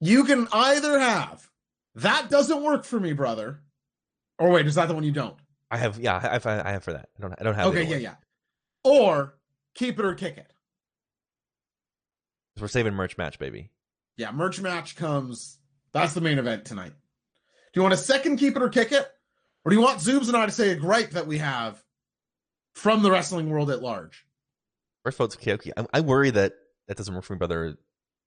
you can either have that doesn't work for me, brother. Or wait, is that the one you don't? I have yeah I have, I have for that. I don't I don't have. Okay, yeah, one. yeah. Or keep it or kick it. We're saving merch match, baby. Yeah, merch match comes. That's the main event tonight. Do you want a second keep it or kick it? Or do you want Zoobs and I to say a gripe that we have from the wrestling world at large? First vote's Kyoki. I, I worry that that doesn't work for me, brother.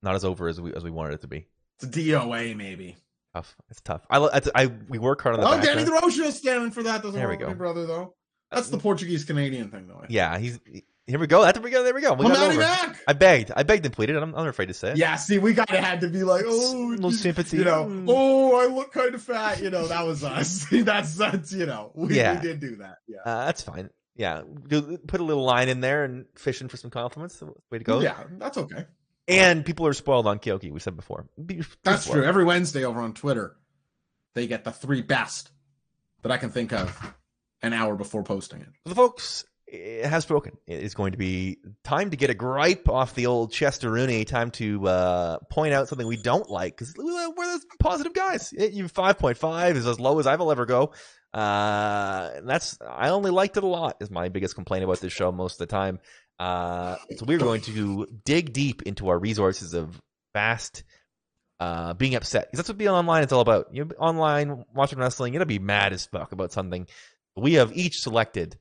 Not as over as we as we wanted it to be. It's a DOA, maybe. Tough. It's tough. I, I, I we work hard on the Oh, back. Danny. DeRocha is standing for that. Doesn't There we work for go. me, brother, though. That's the Portuguese Canadian thing, though. Yeah, he's here. We go. That's we go. There we go. We got it Matty over. Mac. I begged. I begged and pleaded. I'm, I'm afraid to say it. Yeah, see, we kind of had to be like, oh, little sympathy. You know, Mm. oh, I look kind of fat. You know, that was us. that's that's you know, we, Yeah. we did do that. Yeah, Uh, that's fine. Yeah, do, put a little line in there and fishing for some compliments. Way to go. yeah, that's okay. And people are spoiled on Kyoki. We said before. Be- That's spoiled. true. Every Wednesday over on Twitter, they get the three best that I can think of an hour before posting it. the folks it has spoken. It is going to be time to get a gripe off the old Chester Rooney. Time to uh, point out something we don't like because we're those positive guys. It, you five point five is as low as I will ever go. Uh, and that's I only liked it a lot. Is my biggest complaint about this show most of the time. Uh, so we're going to dig deep into our resources of fast. Uh, being upset because that's what being online is all about. You're online watching wrestling, you're gonna be mad as fuck about something We have each selected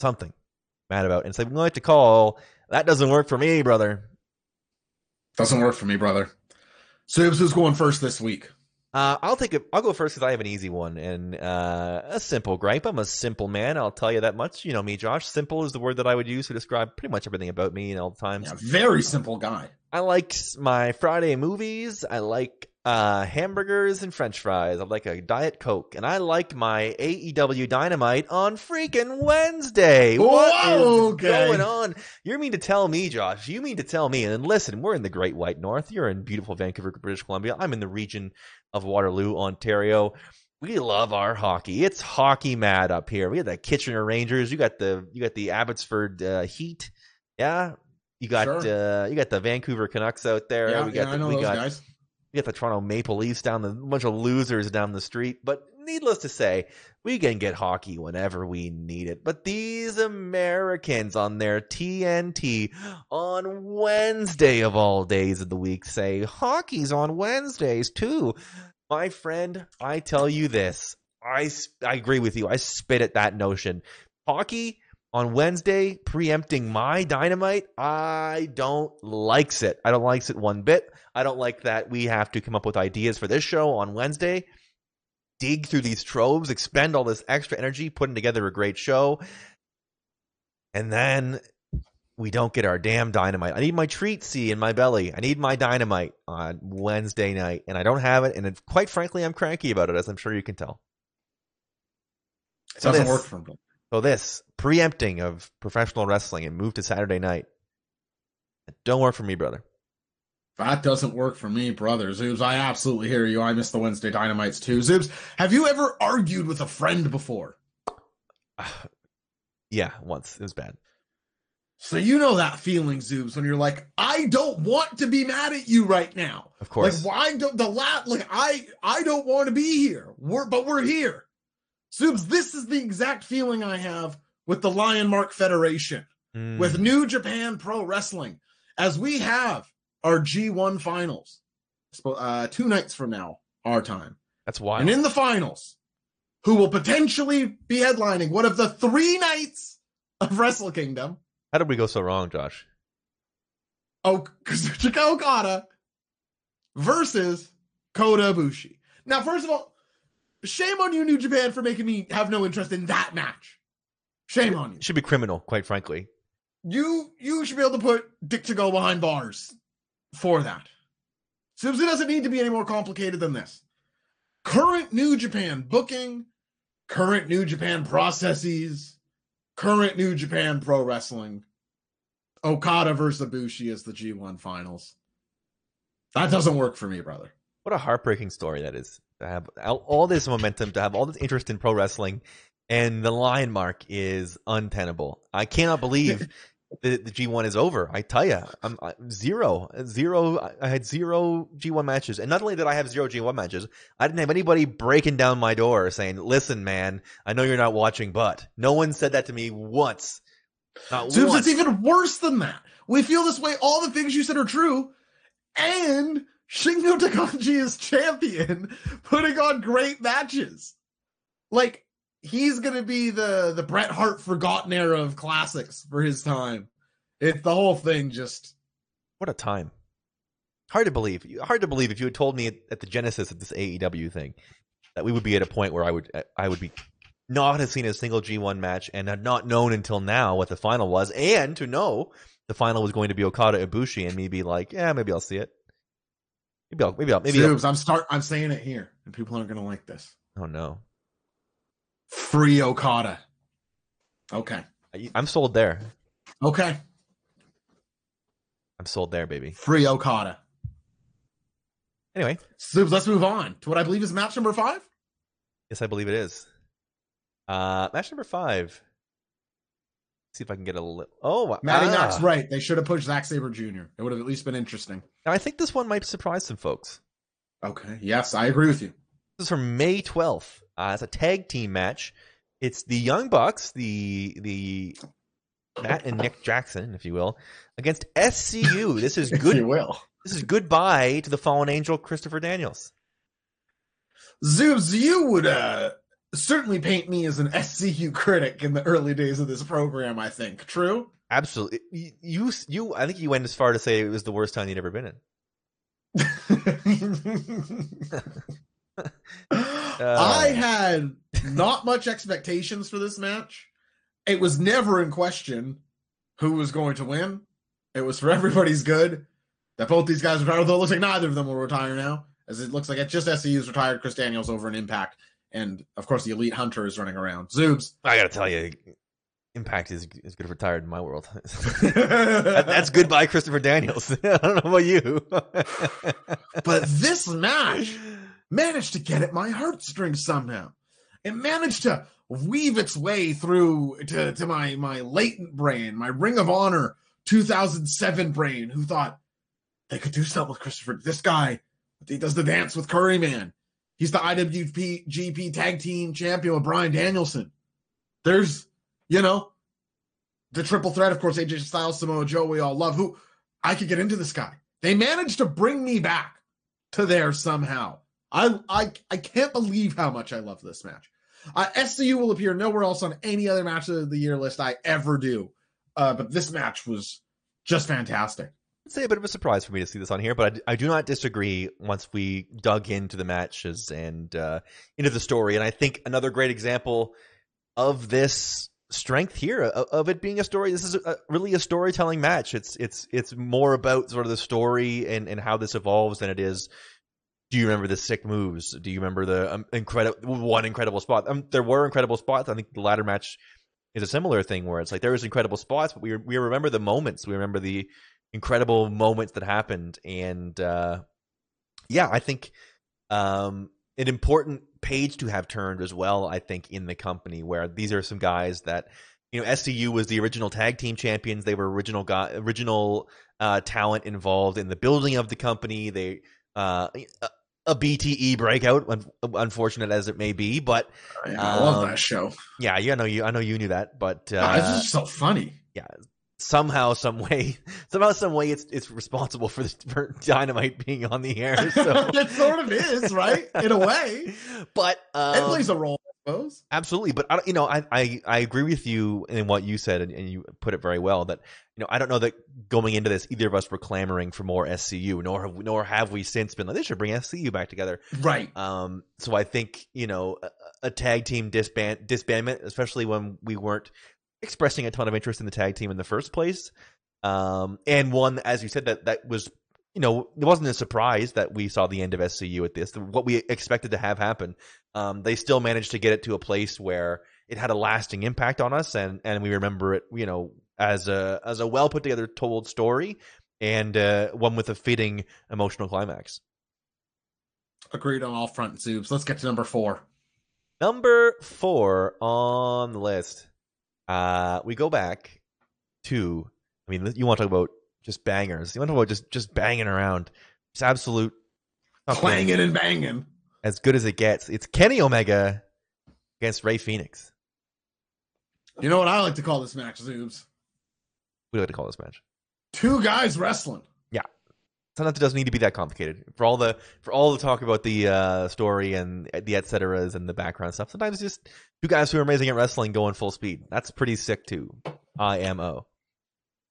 something mad about, and so we like to call that doesn't work for me, brother. Doesn't work for me, brother. Subs, who's going first this week? Uh, I'll take it. I'll go first because I have an easy one and uh, a simple gripe. I'm a simple man. I'll tell you that much. You know me, Josh. Simple is the word that I would use to describe pretty much everything about me and all the times. Yeah, very simple guy. I like my Friday movies. I like uh, hamburgers and French fries. I'd like a diet coke, and I like my AEW Dynamite on freaking Wednesday. What is Whoa, okay. going on? You mean to tell me, Josh? You mean to tell me? And listen, we're in the Great White North. You're in beautiful Vancouver, British Columbia. I'm in the region of Waterloo, Ontario. We love our hockey. It's hockey mad up here. We got the Kitchener Rangers. You got the you got the Abbotsford uh, Heat. Yeah, you got Sure. uh, you got the Vancouver Canucks out there. Yeah, we got yeah, the, I know we those got guys. We got the Toronto Maple Leafs down the bunch of losers down the street. But needless to say, we can get hockey whenever we need it. But these Americans on their TNT on Wednesday of all days of the week say hockey's on Wednesdays too. My friend, I tell you this. I I agree with you. I spit at that notion. Hockey on Wednesday preempting my dynamite, I don't likes it. I don't likes it one bit. I don't like that we have to come up with ideas for this show on Wednesday, dig through these troves, expend all this extra energy putting together a great show, and then we don't get our damn dynamite. I need my treat C in my belly. I need my dynamite on Wednesday night, and I don't have it. And quite frankly, I'm cranky about it, as I'm sure you can tell. It doesn't this- work for him. So this preempting of professional wrestling and move to Saturday night. Don't work for me, brother. That doesn't work for me, brother. Zoobs, I absolutely hear you. I miss the Wednesday Dynamites too. Zoobs, have you ever argued with a friend before? Yeah, once it was bad. So you know that feeling, Zoobs, when you're like, I don't want to be mad at you right now. Of course. Like, why don't the lat like I I don't want to be here. We're but we're here. Zoobs, this is the exact feeling I have with the Lion Mark Federation. Mm. with New Japan Pro Wrestling as we have our G1 finals uh, two nights from now, our time. that's wild. And in the finals, who will potentially be headlining one of the three nights of Wrestle Kingdom, How did we go so wrong, Josh? oh, Kazuchika Okada versus Kota Ibushi. Now, first of all, shame on you, New Japan, for making me have no interest in that match. Shame on you. Should be criminal, quite frankly. you you should be able to put Dick to go behind bars for that. Simpson doesn't need to be any more complicated than this. Current New Japan booking, current New Japan processes, current New Japan pro wrestling. Okada versus Ibushi is the G1 finals. That doesn't work for me, brother. What a heartbreaking story that is. To have all this momentum, to have all this interest in pro wrestling, and the line mark is untenable. I cannot believe the, the G1 is over. I tell you, I'm, I'm zero, zero. I- I had zero G1 matches, and not only did I have zero G1 matches, I didn't have anybody breaking down my door saying, "Listen, man, I know you're not watching, but." No one said that to me once. Not Zoobs, once. it's even worse than that. We feel this way. All the things you said are true, and Shingo Takagi is champion, putting on great matches. Like he's gonna be the the Bret Hart forgotten era of classics for his time. It's the whole thing. Just What a time. Hard to believe. Hard to believe if you had told me at, the genesis of this AEW thing that we would be at a point where I would I would be not have seen a single G1 match and had not known until now what the final was, and to know the final was going to be Okada Ibushi, and me be like, yeah, maybe I'll see it. Maybe I'll maybe I'll maybe I'll... I'm start. I'm saying it here, and people aren't gonna like this. oh no, Free Okada. Okay. I, I'm sold there. Okay. I'm sold there, baby. Free Okada. Anyway, Zoobs, let's move on to what I believe is match number five. yes, I believe it is. Uh, match number five. See if I can get a little. Oh, Matty ah. Mac's right. They should have pushed Zack Sabre Jr. It would have at least been interesting. Now, I think this one might surprise some folks. Okay. Yes, I agree with you. This is from May 12th. Uh, it's a tag team match. It's the Young Bucks, the the Matt and Nick Jackson, if you will, against SCU. This is If you good. will. This is goodbye to the fallen angel Christopher Daniels. Zoobs, you would uh certainly paint me as an SCU critic in the early days of this program. I think true. Absolutely. You, you, I think you went as far to say it was the worst time you'd ever been in. I uh. had not much expectations for this match. It was never in question who was going to win. It was for everybody's good that both these guys retired, although it looks like neither of them will retire now, as it looks like it just SCU's retired Chris Daniels over an Impact. And of course, the Elite Hunter is running around. Zoobs. I got to tell you, Impact is is good for retired in my world. that, that's goodbye, Christopher Daniels. I don't know about you, but this match managed to get at my heartstrings somehow. It managed to weave its way through to, to my my latent brain, my Ring of Honor 2007 brain, who thought they could do something with Christopher. This guy, he does the dance with Curry Man. He's the IWGP GP Tag Team Champion with Bryan Danielson. There's you know, the triple threat, of course, AJ Styles, Samoa Joe, we all love. Who I could get into this guy. They managed to bring me back to there somehow. I I I can't believe how much I love this match. Uh, SCU will appear nowhere else on any other match of the year list I ever do, uh, but this match was just fantastic. I'd say a bit of a surprise for me to see this on here, but I, I do not disagree. Once we dug into the matches and uh, into the story, and I think another great example of this strength here of it being a story. This is a, really a storytelling match. It's it's it's more about sort of the story and and how this evolves than it is. Do you remember the sick moves? Do you remember the um, incredible one incredible spot? Um, there were incredible spots. I think the ladder match is a similar thing where it's like there was incredible spots, but we we remember the moments. We remember the incredible moments that happened, and uh, yeah, I think um, an important page to have turned as well, I think, in the company where these are some guys that you know SCU was the original tag team champions. They were original guy, original uh, talent involved in the building of the company. They uh, a BTE breakout, un- unfortunate as it may be, but I love um, that show. Yeah, yeah, I know you. I know you knew that, but uh, no, it's just so funny. Yeah, somehow, some way, somehow, some way, it's it's responsible for, the, for dynamite being on the air. So it sort of is, right? In a way, but um, it plays a role. I suppose. Absolutely, but I, you know, I, I, I agree with you in what you said, and, and, you put it very well. That you know, I don't know that going into this, either of us were clamoring for more SCU, nor have, nor have we since been like they should bring SCU back together, right? Um, so I think you know, a, a tag team disband disbandment, especially when we weren't expressing a ton of interest in the tag team in the first place. Um, and one, as you said, that that was, you know, it wasn't a surprise that we saw the end of SCU at this. What we expected to have happen, um, they still managed to get it to a place where it had a lasting impact on us, and and we remember it, you know, as a as a well put together told story, and uh, one with a fitting emotional climax. Agreed on all front zoobs. Let's get to number four. Number four on the list uh, we go back to, I mean, you want to talk about just bangers. You want to talk about just just banging around. It's absolute clanging and banging. As good as it gets. It's Kenny Omega against Rey Fenix. You know what I like to call this match, Zoobs? We like to call this match. Two guys wrestling sometimes it doesn't need to be that complicated. For all the for all the talk about the uh, story and the et ceteras and the background stuff, sometimes just two guys who are amazing at wrestling going full speed. That's pretty sick too. IMO.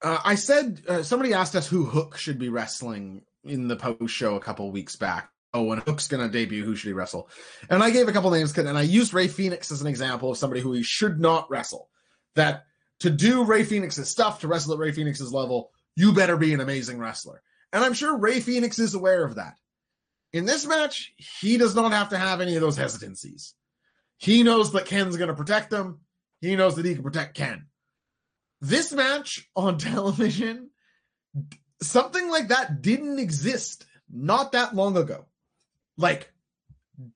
Uh, I said uh, somebody asked us who Hook should be wrestling in the post show a couple weeks back. Oh, when Hook's gonna debut, who should he wrestle? And I gave a couple names, and I used Rey Fenix as an example of somebody who he should not wrestle. That to do Rey Fenix's stuff, to wrestle at Rey Fenix's level, you better be an amazing wrestler. And I'm sure Rey Fenix is aware of that. In this match, he does not have to have any of those hesitancies. He knows that Ken's going to protect him. He knows that he can protect Ken. This match on television, something like that didn't exist not that long ago. Like,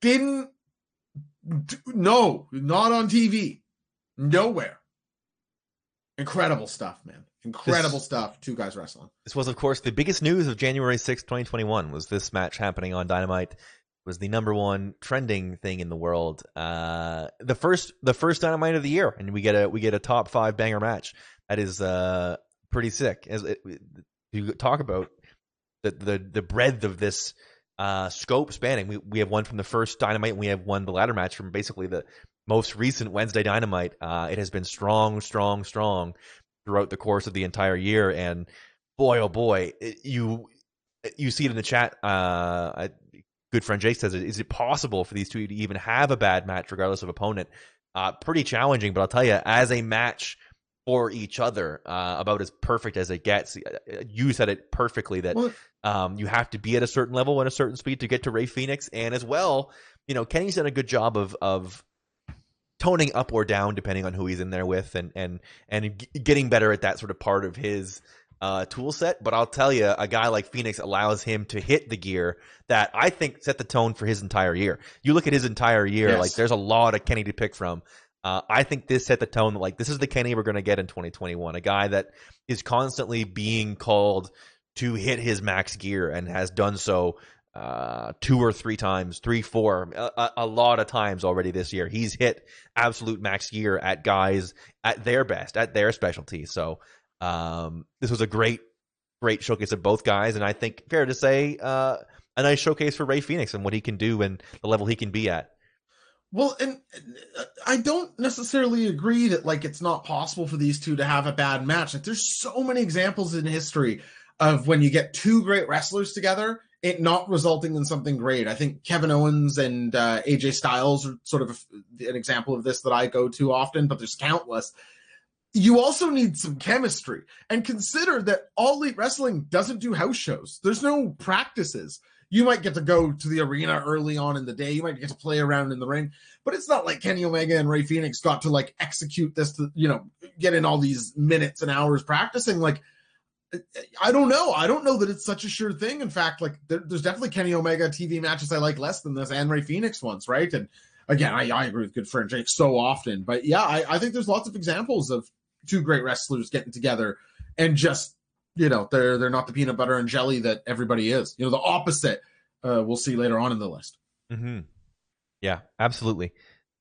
didn't, no, not on TV, nowhere. Incredible stuff, man. Incredible this, stuff. Two guys wrestling. This was, of course, the biggest news of January 6th, 2021 was this match happening on Dynamite. It was the number one trending thing in the world. Uh, the first the first Dynamite of the year, and we get a we get a top five banger match. That is uh, pretty sick. As it, you talk about the the the breadth of this uh, scope spanning. We we have one from the first Dynamite, and we have one the ladder match from basically the most recent Wednesday Dynamite, uh, it has been strong, strong, strong throughout the course of the entire year. And boy, oh boy, it, you you see it in the chat. Uh, I, good friend Jake says, "Is it possible for these two to even have a bad match, regardless of opponent?" Uh, pretty challenging, but I'll tell you, as a match for each other, uh, about as perfect as it gets. Uh, you said it perfectly that um, you have to be at a certain level and a certain speed to get to Rey Fenix, and as well, you know, Kenny's done a good job of of toning up or down depending on who he's in there with, and and and getting better at that sort of part of his uh, tool set. But I'll tell you, a guy like Fenix allows him to hit the gear that I think set the tone for his entire year. You look at his entire year, yes. like there's a lot of Kenny to pick from. Uh, I think this set the tone that like this is the Kenny we're going to get in 2021, a guy that is constantly being called to hit his max gear and has done so uh, two or three times, three, four, a, a, lot of times already this year. He's hit absolute max gear at guys at their best, at their specialty. So um, this was a great, great showcase of both guys, and I think fair to say uh, a nice showcase for Rey Fenix and what he can do and the level he can be at. Well, and uh, I don't necessarily agree that like it's not possible for these two to have a bad match. Like there's so many examples in history of when you get two great wrestlers together, it not resulting in something great. I think Kevin Owens and uh, AJ Styles are sort of a, an example of this that I go to often, but there's countless. You also need some chemistry and consider that All Elite Wrestling doesn't do house shows. There's no practices you might get to go to the arena early on in the day. You might get to play around in the ring, but it's not like Kenny Omega and Rey Fenix got to like execute this to, you know, get in all these minutes and hours practicing. Like, I don't know. I don't know that it's such a sure thing. In fact, like there, there's definitely Kenny Omega TV matches I like less than this and Rey Fenix ones, right? And again, I, I agree with good friend Jake so often, but yeah, I, I think there's lots of examples of two great wrestlers getting together and just you know they're they're not the peanut butter and jelly that everybody is. You know, the opposite. Uh, we'll see later on in the list. Mm-hmm. Yeah, absolutely.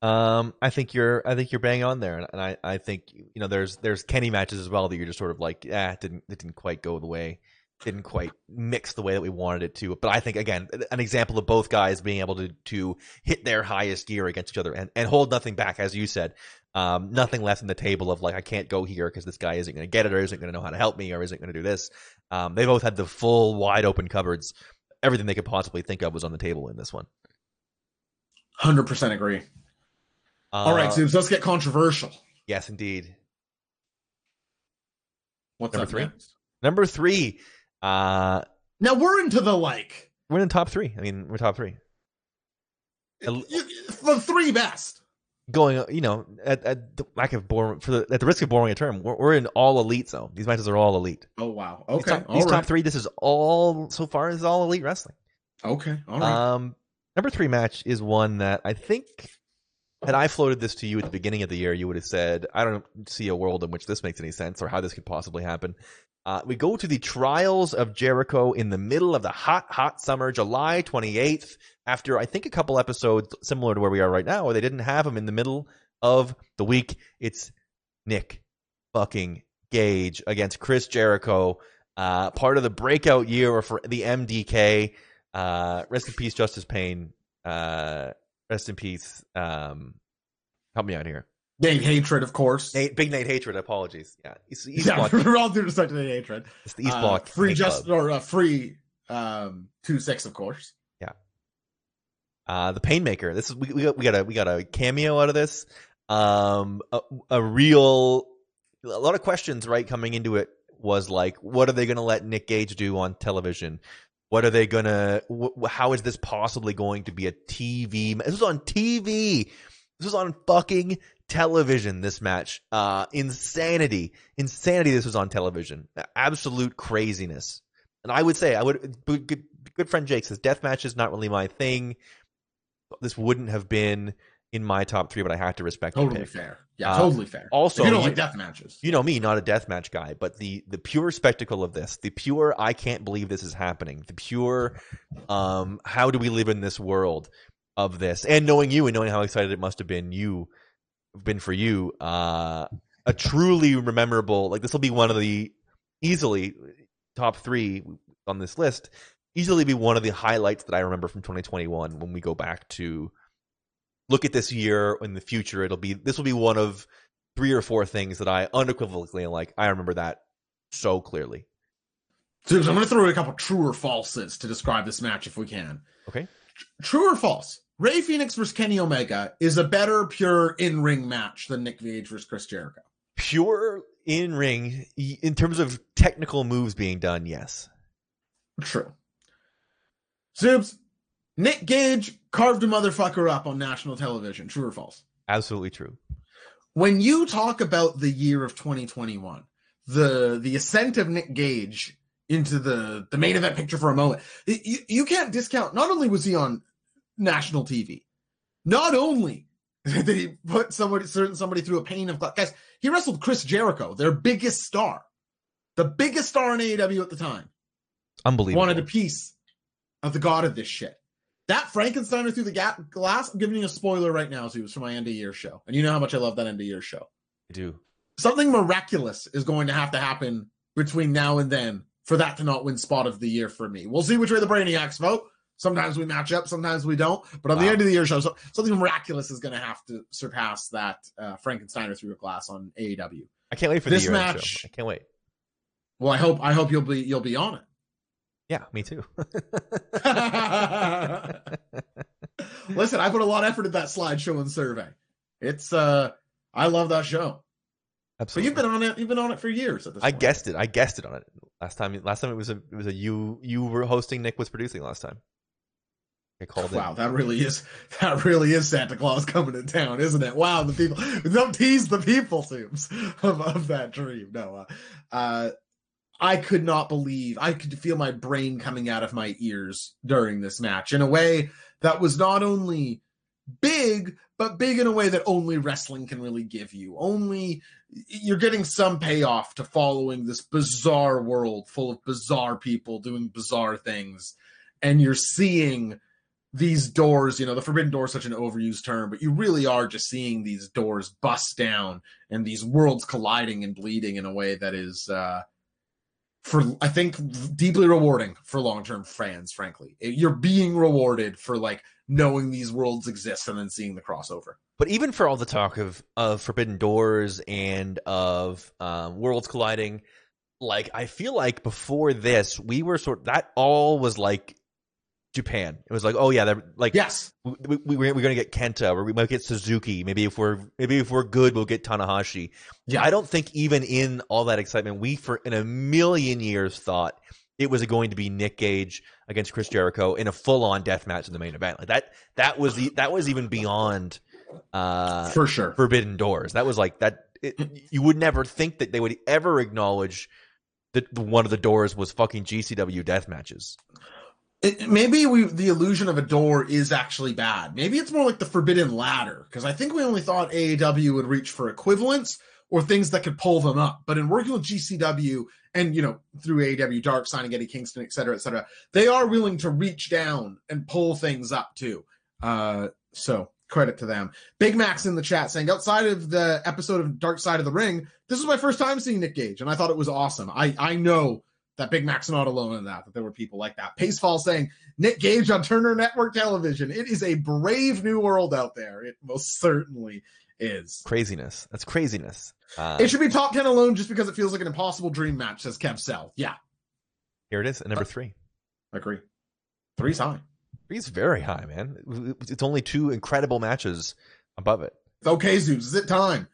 Um, I think you're I think you're bang on there, and I, I think you know there's there's Kenny matches as well that you're just sort of like ah it didn't it didn't quite go the way didn't quite mix the way that we wanted it to. But I think again, an example of both guys being able to to hit their highest gear against each other and, and hold nothing back, as you said. Um, nothing left in the table of like I can't go here because this guy isn't going to get it or isn't going to know how to help me or isn't going to do this. Um, they both had the full wide open cupboards. Everything they could possibly think of was on the table in this one. Hundred percent agree. Uh, All right, so let's get controversial. Yes, indeed. What's number three? Next? Number three. Uh, now we're into the like. We're in top three. I mean, we're top three. The three best going, you know, at, at the lack of boring for the at the risk of boring a term, we're, we're in all elite zone. These matches are all elite. Oh wow, okay. These, top, these right. top, three, this is all so far is all elite wrestling. Okay, all right. Um, number three match is one that I think had I floated this to you at the beginning of the year, you would have said, I don't see a world in which this makes any sense or how this could possibly happen. Uh, we go to the Trials of Jericho in the middle of the hot, hot summer, July 28th, after I think a couple episodes similar to where we are right now, where they didn't have him in the middle of the week. It's Nick fucking Gage against Chris Jericho, uh, part of the breakout year for the MDK. Uh, rest in peace, Justice Pain. Uh, rest in peace. Um, help me out here. Nate Hatred, of course. Nate, big Nate Hatred. Apologies. Yeah, East, East yeah, Block. we're all due respect to Nate Hatred. It's the East uh, Block. Free just or uh, free um, two six, of course. Yeah. Uh, the Painmaker. This is we, we got we got a we got a cameo out of this. Um, a, a real a lot of questions right coming into it was like, what are they going to let Nick Gage do on television? What are they gonna? Wh- how is this possibly going to be a TV? This was on TV. This was on fucking television this match. Uh, insanity, insanity. This was on television. Absolute craziness. And I would say, I would. Good, good friend Jake says, death match is not really my thing. This wouldn't have been in my top three, but I have to respect. Totally fair. Yeah, uh, totally fair. Also, if you don't like death matches. You know me, not a death match guy, but the the pure spectacle of this, the pure I can't believe this is happening, the pure um how do we live in this world of this, and knowing you and knowing how excited it must have been you been for you, uh, a truly memorable. Like this will be one of the easily top three on this list. Easily be one of the highlights that I remember from 2021 when we go back to look at this year in the future, it'll be this will be one of three or four things that I unequivocally am like. I remember that so clearly. So I'm going to throw in a couple true or falses to describe this match if we can. Okay. True or false? Rey Fenix versus Kenny Omega is a better pure in ring match than Nick Gage versus Chris Jericho. Pure in ring, in terms of technical moves being done, yes. True. Zoobs, Nick Gage carved a motherfucker up on national television. True or false? Absolutely true. When you talk about the year of 2021, the the ascent of Nick Gage into the the main event picture for a moment, you, you can't discount. Not only was he on national TV, not only did he put somebody certain somebody through a pain of guys, he wrestled Chris Jericho, their biggest star, the biggest star in AEW at the time. Unbelievable. Wanted a piece of the god of this shit. That Frankensteiner through the gap glass. I'm giving you a spoiler right now, Zeus, for my end of year show, and you know how much I love that end of year show. I do. Something miraculous is going to have to happen between now and then for that to not win spot of the year for me. We'll see which way the Brainiacs vote. Sometimes we match up, sometimes we don't. But on wow. the end of the year show, so, something miraculous is going to have to surpass that uh, Frankensteiner through a glass on AEW. I can't wait for this match. Show. I can't wait. Well, I hope I hope you'll be you'll be on it. Yeah, me too. Listen, I put a lot of effort in that slideshow and survey. It's uh I love that show. Absolutely. But you've been on it. You've been on it for years. At this I point. guessed it. I guessed it on it last time. Last time it was a it was a you you were hosting. Nick was producing last time. I called wow, that really is that really is Santa Claus coming to town, isn't it? Wow, the people don't tease the people, seems of, of that dream. No, uh, uh, I could not believe I could feel my brain coming out of my ears during this match in a way that was not only big, but big in a way that only wrestling can really give you. Only you're getting some payoff to following this bizarre world full of bizarre people doing bizarre things. And you're seeing these doors, you know, the forbidden door is such an overused term, but you really are just seeing these doors bust down and these worlds colliding and bleeding in a way that is uh for I think deeply rewarding for long-term fans, frankly. You're being rewarded for like knowing these worlds exist and then seeing the crossover. But even for all the talk of of Forbidden Doors and of um, worlds colliding, like I feel like before this, we were sort that all was like Japan. It was like, oh yeah, they're like yes, we, we, we're, we're gonna get Kenta, or we might get Suzuki. Maybe if we're maybe if we're good, we'll get Tanahashi. Yeah, I don't think even in all that excitement, we for in a million years thought it was going to be Nick Gage against Chris Jericho in a full on death match in the main event. Like that, that was the that was even beyond uh for sure Forbidden Doors. That was like that. It, you would never think that they would ever acknowledge that one of the doors was fucking GCW death matches. It, maybe we the illusion of a door is actually bad. Maybe it's more like the forbidden ladder because I think we only thought AEW would reach for equivalents or things that could pull them up. But in working with GCW and you know through AEW Dark signing Eddie Kingston, et cetera, et cetera, they are willing to reach down and pull things up too. Uh, so credit to them. Big Max in the chat saying outside of the episode of Dark Side of the Ring, this is my first time seeing Nick Gage, and I thought it was awesome. I I know that Big Mac's not alone in that, that there were people like that. Pacefall saying Nick Gage on Turner Network Television. It is a brave new world out there. It most certainly is. Craziness. That's craziness. Uh, it should be top 10 alone just because it feels like an impossible dream match, says Kev Sell. Yeah. Here it is at number uh, three. Agree. Three's high. Three's very high, man. It's only two incredible matches above it. Okay, Zeus. Is it time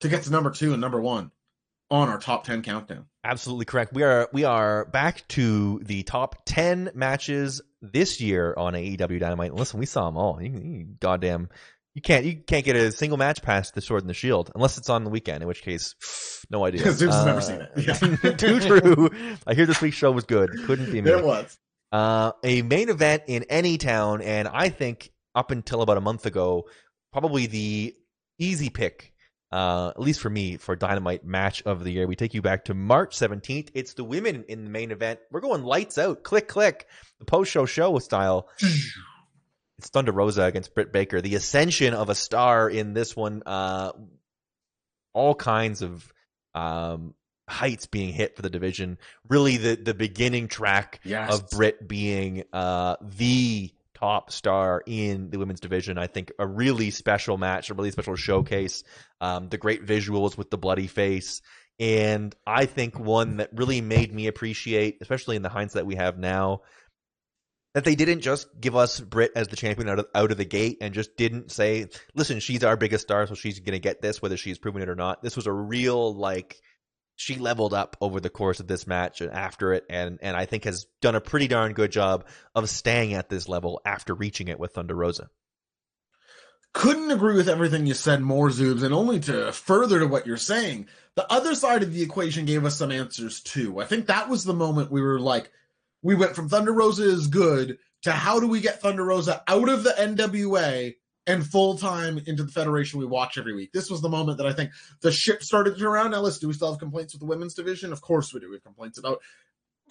to get to number two and number one? on our top 10 countdown. Absolutely correct. We are we are back to the top 10 matches this year on AEW Dynamite. Listen, we saw them all. You, you, goddamn you can't you can't get a single match past the Sword and the Shield unless it's on the weekend, in which case no idea. Because uh, never seen it. Yeah. too true. I hear this week's show was good. Couldn't be me. It was. Uh, a main event in any town, and I think up until about a month ago, probably the easy pick uh, at least for me, for Dynamite match of the year. We take you back to March 17th. It's the women in the main event. We're going lights out, click, click, the post show show style. it's Thunder Rosa against Britt Baker. The ascension of a star in this one. Uh, all kinds of um, heights being hit for the division. Really, the the beginning track yes. of Britt being uh, the top star in the women's division. I think a really special match, a really special showcase. Um, the great visuals with the bloody face, and I think one that really made me appreciate, especially in the hindsight we have now, that they didn't just give us Britt as the champion out of, out of the gate and just didn't say, listen, she's our biggest star, so she's going to get this, whether she's proven it or not. This was a real, like, she leveled up over the course of this match and after it, and, and I think has done a pretty darn good job of staying at this level after reaching it with Thunder Rosa. Couldn't agree with everything you said more, Zoobs, and only to further to what you're saying, the other side of the equation gave us some answers too. I think that was the moment we were like, we went from Thunder Rosa is good to how do we get Thunder Rosa out of the NWA and full time into the federation we watch every week. This was the moment that I think the ship started to turn around. Ellis, do we still have complaints with the women's division? Of course we do. We have complaints about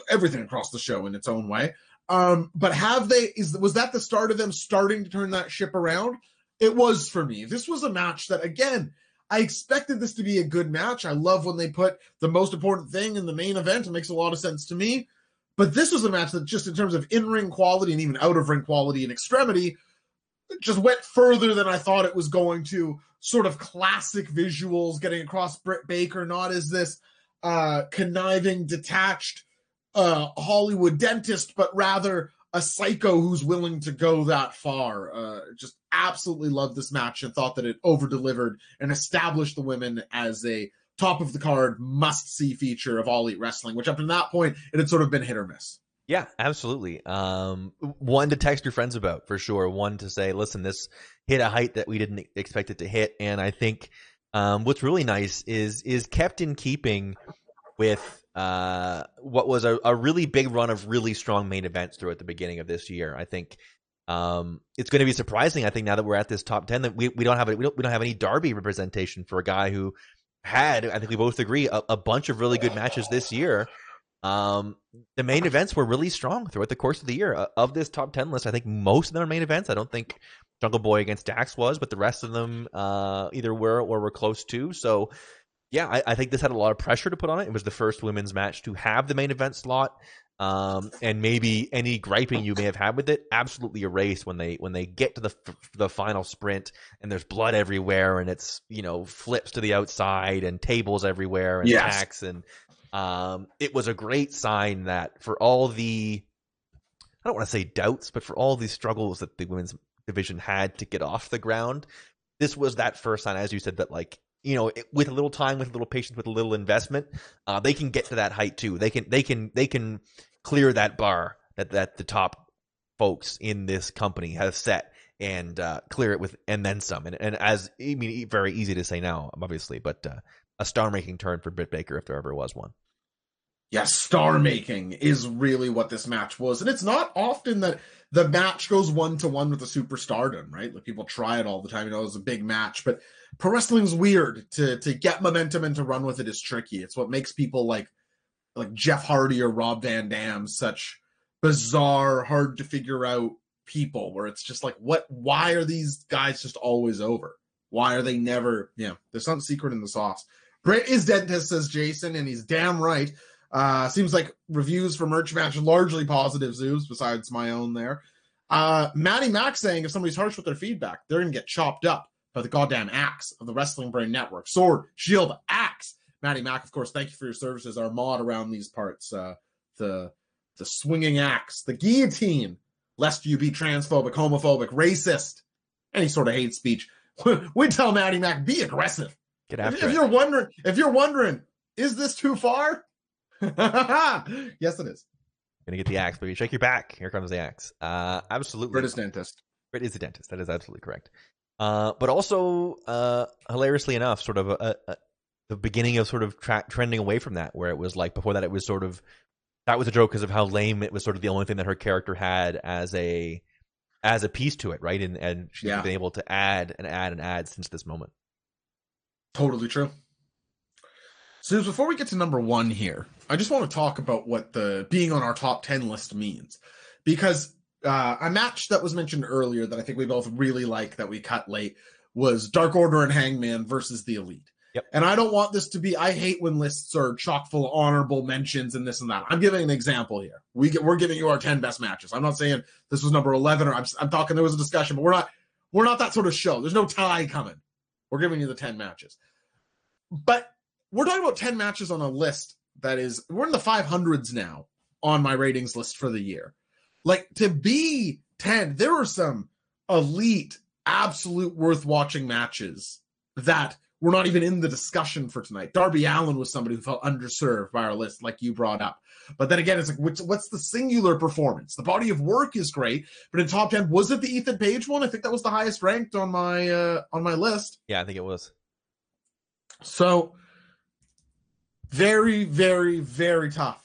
everything across the show in its own way. Um, but have they is was that the start of them starting to turn that ship around? It was for me. This was a match that again, I expected this to be a good match. I love when they put the most important thing in the main event. It makes a lot of sense to me. But this was a match that, just in terms of in ring quality and even out of ring quality and extremity, just went further than I thought it was going to. Sort of classic visuals getting across Britt Baker, not as this uh, conniving, detached uh, Hollywood dentist, but rather a psycho who's willing to go that far. Uh, just absolutely loved this match and thought that it over delivered and established the women as a top of the card must see feature of all elite wrestling, which up to that point it had sort of been hit or miss. Yeah, absolutely. Um, one to text your friends about for sure. One to say, listen, this hit a height that we didn't expect it to hit, and I think um, what's really nice is is kept in keeping with uh, what was a, a, really big run of really strong main events throughout the beginning of this year. I think um, it's going to be surprising. I think now that we're at this top ten, that we, we don't have a, we don't we don't have any Darby representation for a guy who had, I think we both agree, a, a bunch of really good matches this year. Um, the main events were really strong throughout the course of the year. Uh, of this top 10 list, I think most of them are main events. I don't think Jungle Boy against Dax was, but the rest of them uh, either were or were close to. So, yeah, I, I, think this had a lot of pressure to put on it. It was the first women's match to have the main event slot um, and maybe any griping you may have had with it absolutely erased when they when they get to the the final sprint and there's blood everywhere and it's you know flips to the outside and tables everywhere and yes. attacks and um, it was a great sign that for all the I don't want to say doubts, but for all these struggles that the women's division had to get off the ground, this was that first sign, as you said, that like you know, with a little time, with a little patience, with a little investment, uh, they can get to that height too. They can, they can, they can clear that bar that that the top folks in this company have set and uh, clear it with and then some. And, and as I mean, very easy to say now, obviously, but uh, a star making turn for Britt Baker if there ever was one. Yeah, star making is really what this match was, and it's not often that the match goes one to one with a superstardom, right? Like people try it all the time. You know, it's a big match, but pro wrestling's weird to to get momentum and to run with it is tricky. It's what makes people like like Jeff Hardy or Rob Van Dam such bizarre, hard to figure out people where it's just like, what, why are these guys just always over? Why are they never, yeah, there's some secret in the sauce. Britt is dentist, says Jason, and he's damn right. Uh, seems like reviews for merch match largely positive zoos, besides my own there. Uh, Maddie Mack saying if somebody's harsh with their feedback, they're gonna get chopped up by the goddamn axe of the Wrestling Brain Network. Sword, shield, axe. Maddie Mack, of course, thank you for your services. Our mod around these parts, uh, the the swinging axe, the guillotine, lest you be transphobic, homophobic, racist, any sort of hate speech. we tell Maddie Mack, be aggressive. Get after if, if you're wondering, if you're wondering, is this too far? yes, it is. Gonna get the axe, baby. Shake your back. Here comes the axe. Uh, absolutely. British dentist. Brit is a dentist. That is absolutely correct. Uh, but also, uh, hilariously enough, sort of a, a, the beginning of sort of tra- trending away from that, where it was like before that it was sort of that was a joke because of how lame it was. Sort of the only thing that her character had as a as a piece to it, right? And and she's yeah. been able to add and add and add since this moment. Totally true. So before we get to number one here, I just want to talk about what the being on our top ten list means, because uh, a match that was mentioned earlier that I think we both really like that we cut late was Dark Order and Hangman versus the Elite. Yep. And I don't want this to be. I hate when lists are chock full of honorable mentions and this and that. I'm giving an example here. We get, we're giving you our 10 best matches. I'm not saying this was number 11 or I'm, I'm talking there was a discussion, but we're not we're not that sort of show. There's no tie coming. We're giving you the 10 matches. But we're talking about 10 matches on a list that is we're in the 500s now on my ratings list for the year. Like to be 10, there were some elite, absolute worth watching matches that were not even in the discussion for tonight. Darby Allin was somebody who felt underserved by our list, like you brought up. But then again, it's like, which, what's the singular performance? The body of work is great, but in top ten, was it the Ethan Page one? I think that was the highest ranked on my uh, on my list. Yeah, I think it was. So very, very, very tough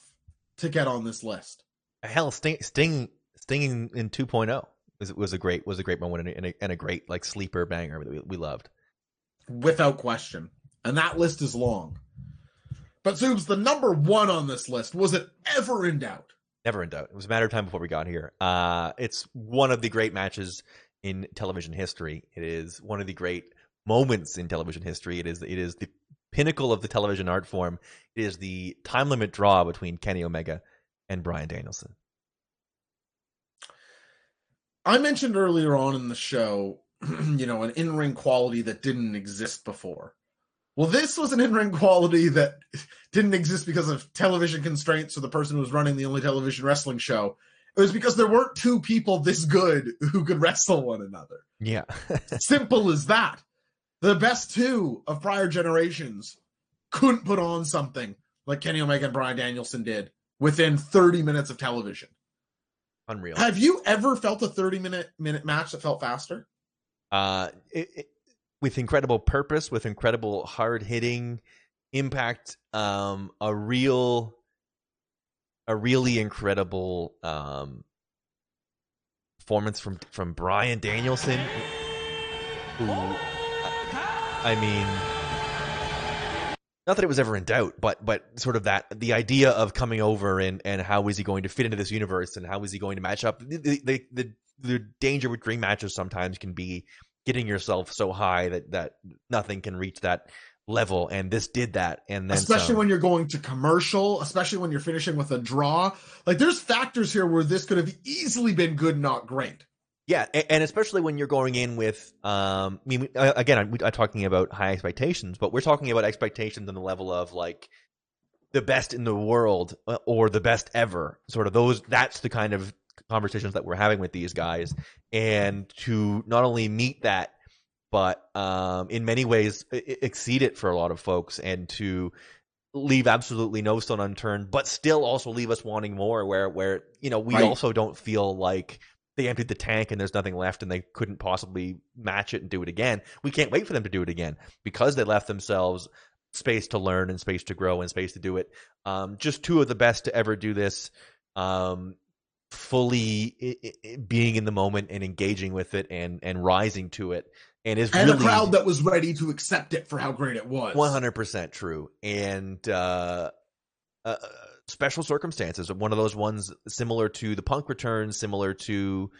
to get on this list. Hell, Sting, Sting, Sting in, in 2.0 was was a great was a great moment and a, and a great like sleeper banger that we, we loved without question. And that list is long. But Zoobs, the number one on this list, was it ever in doubt? Never in doubt. It was a matter of time before we got here. Uh, it's one of the great matches in television history. It is one of the great moments in television history. It is it is the pinnacle of the television art form. It is the time limit draw between Kenny Omega and Bryan Danielson. I mentioned earlier on in the show you know, an in ring quality that didn't exist before. Well, this was an in ring quality that didn't exist because of television constraints or the person who was running the only television wrestling show. It was because there weren't two people this good who could wrestle one another. Yeah. Simple as that. The best two of prior generations couldn't put on something like Kenny Omega and Bryan Danielson did within 30 minutes of television. Unreal. Have you ever felt a 30 minute minute match that felt faster? uh, it, it, with incredible purpose, with incredible hard hitting impact, um, a real, a really incredible um, performance from from Bryan Danielson, who, I mean, not that it was ever in doubt, but but sort of that the idea of coming over and and how is he going to fit into this universe and how is he going to match up? The the the, the danger with dream matches sometimes can be getting yourself so high that that nothing can reach that level and this did that and then especially some. when you're going to commercial especially when you're finishing with a draw like there's factors here where this could have easily been good not great yeah and especially when you're going in with um i mean again i'm, I'm talking about high expectations but we're talking about expectations on the level of like the best in the world uh, or the best ever sort of those that's the kind of conversations that we're having with these guys and to not only meet that but um, in many ways exceed it for a lot of folks and to leave absolutely no stone unturned but still also leave us wanting more where where you know we right. also don't feel like they emptied the tank and there's nothing left and they couldn't possibly match it and do it again we can't wait for them to do it again because they left themselves space to learn and space to grow and space to do it um, just two of the best to ever do this um, fully being in the moment and engaging with it and and rising to it and is and really, a crowd that was ready to accept it for how great it was. 100% true. And uh, uh, special circumstances one of those ones similar to the punk return similar to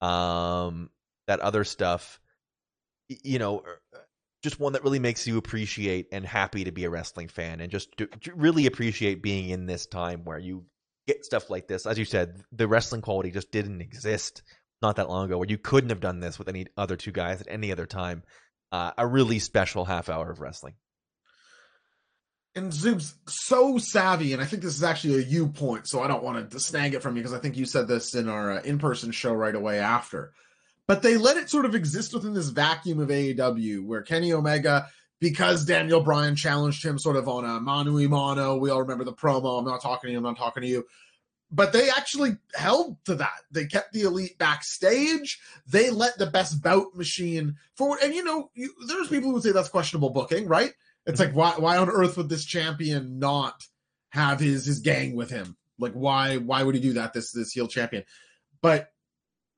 um that other stuff you know er, just one that really makes you appreciate and happy to be a wrestling fan and just to really appreciate being in this time where you get stuff like this. As you said, the wrestling quality just didn't exist not that long ago, where you couldn't have done this with any other two guys at any other time. Uh, a really special half hour of wrestling. And Zoob's so savvy, and I think this is actually a you point, so I don't want to snag it from you because I think you said this in our uh, in person show right away after. But they let it sort of exist within this vacuum of AEW where Kenny Omega because Daniel Bryan challenged him sort of on a mano a mano. We all remember the promo. I'm not talking to you. I'm not talking to you. But they actually held to that. They kept the elite backstage. They let the best bout machine forward. And you know, you, there's people who say that's questionable booking, right? It's mm-hmm. like why why on earth would this champion not have his his gang with him? Like why why would he do that? This this heel champion. But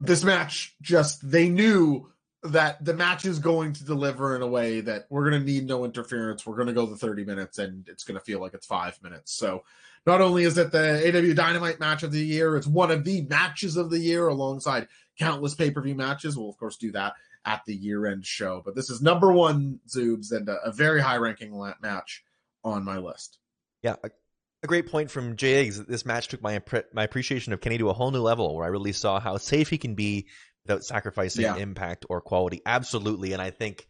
this match just they knew that the match is going to deliver in a way that we're going to need no interference. We're going to go the 30 minutes and it's going to feel like it's five minutes. So not only is it the AEW Dynamite match of the year, it's one of the matches of the year alongside countless pay per view matches. We'll, of course, do that at the year end show. But this is number one Zoobs and a, a very high ranking match on my list. Yeah, a, great point from Jay Eggs. That this match took my my appreciation of Kenny to a whole new level, where I really saw how safe he can be without sacrificing yeah. impact or quality. Absolutely, and I think,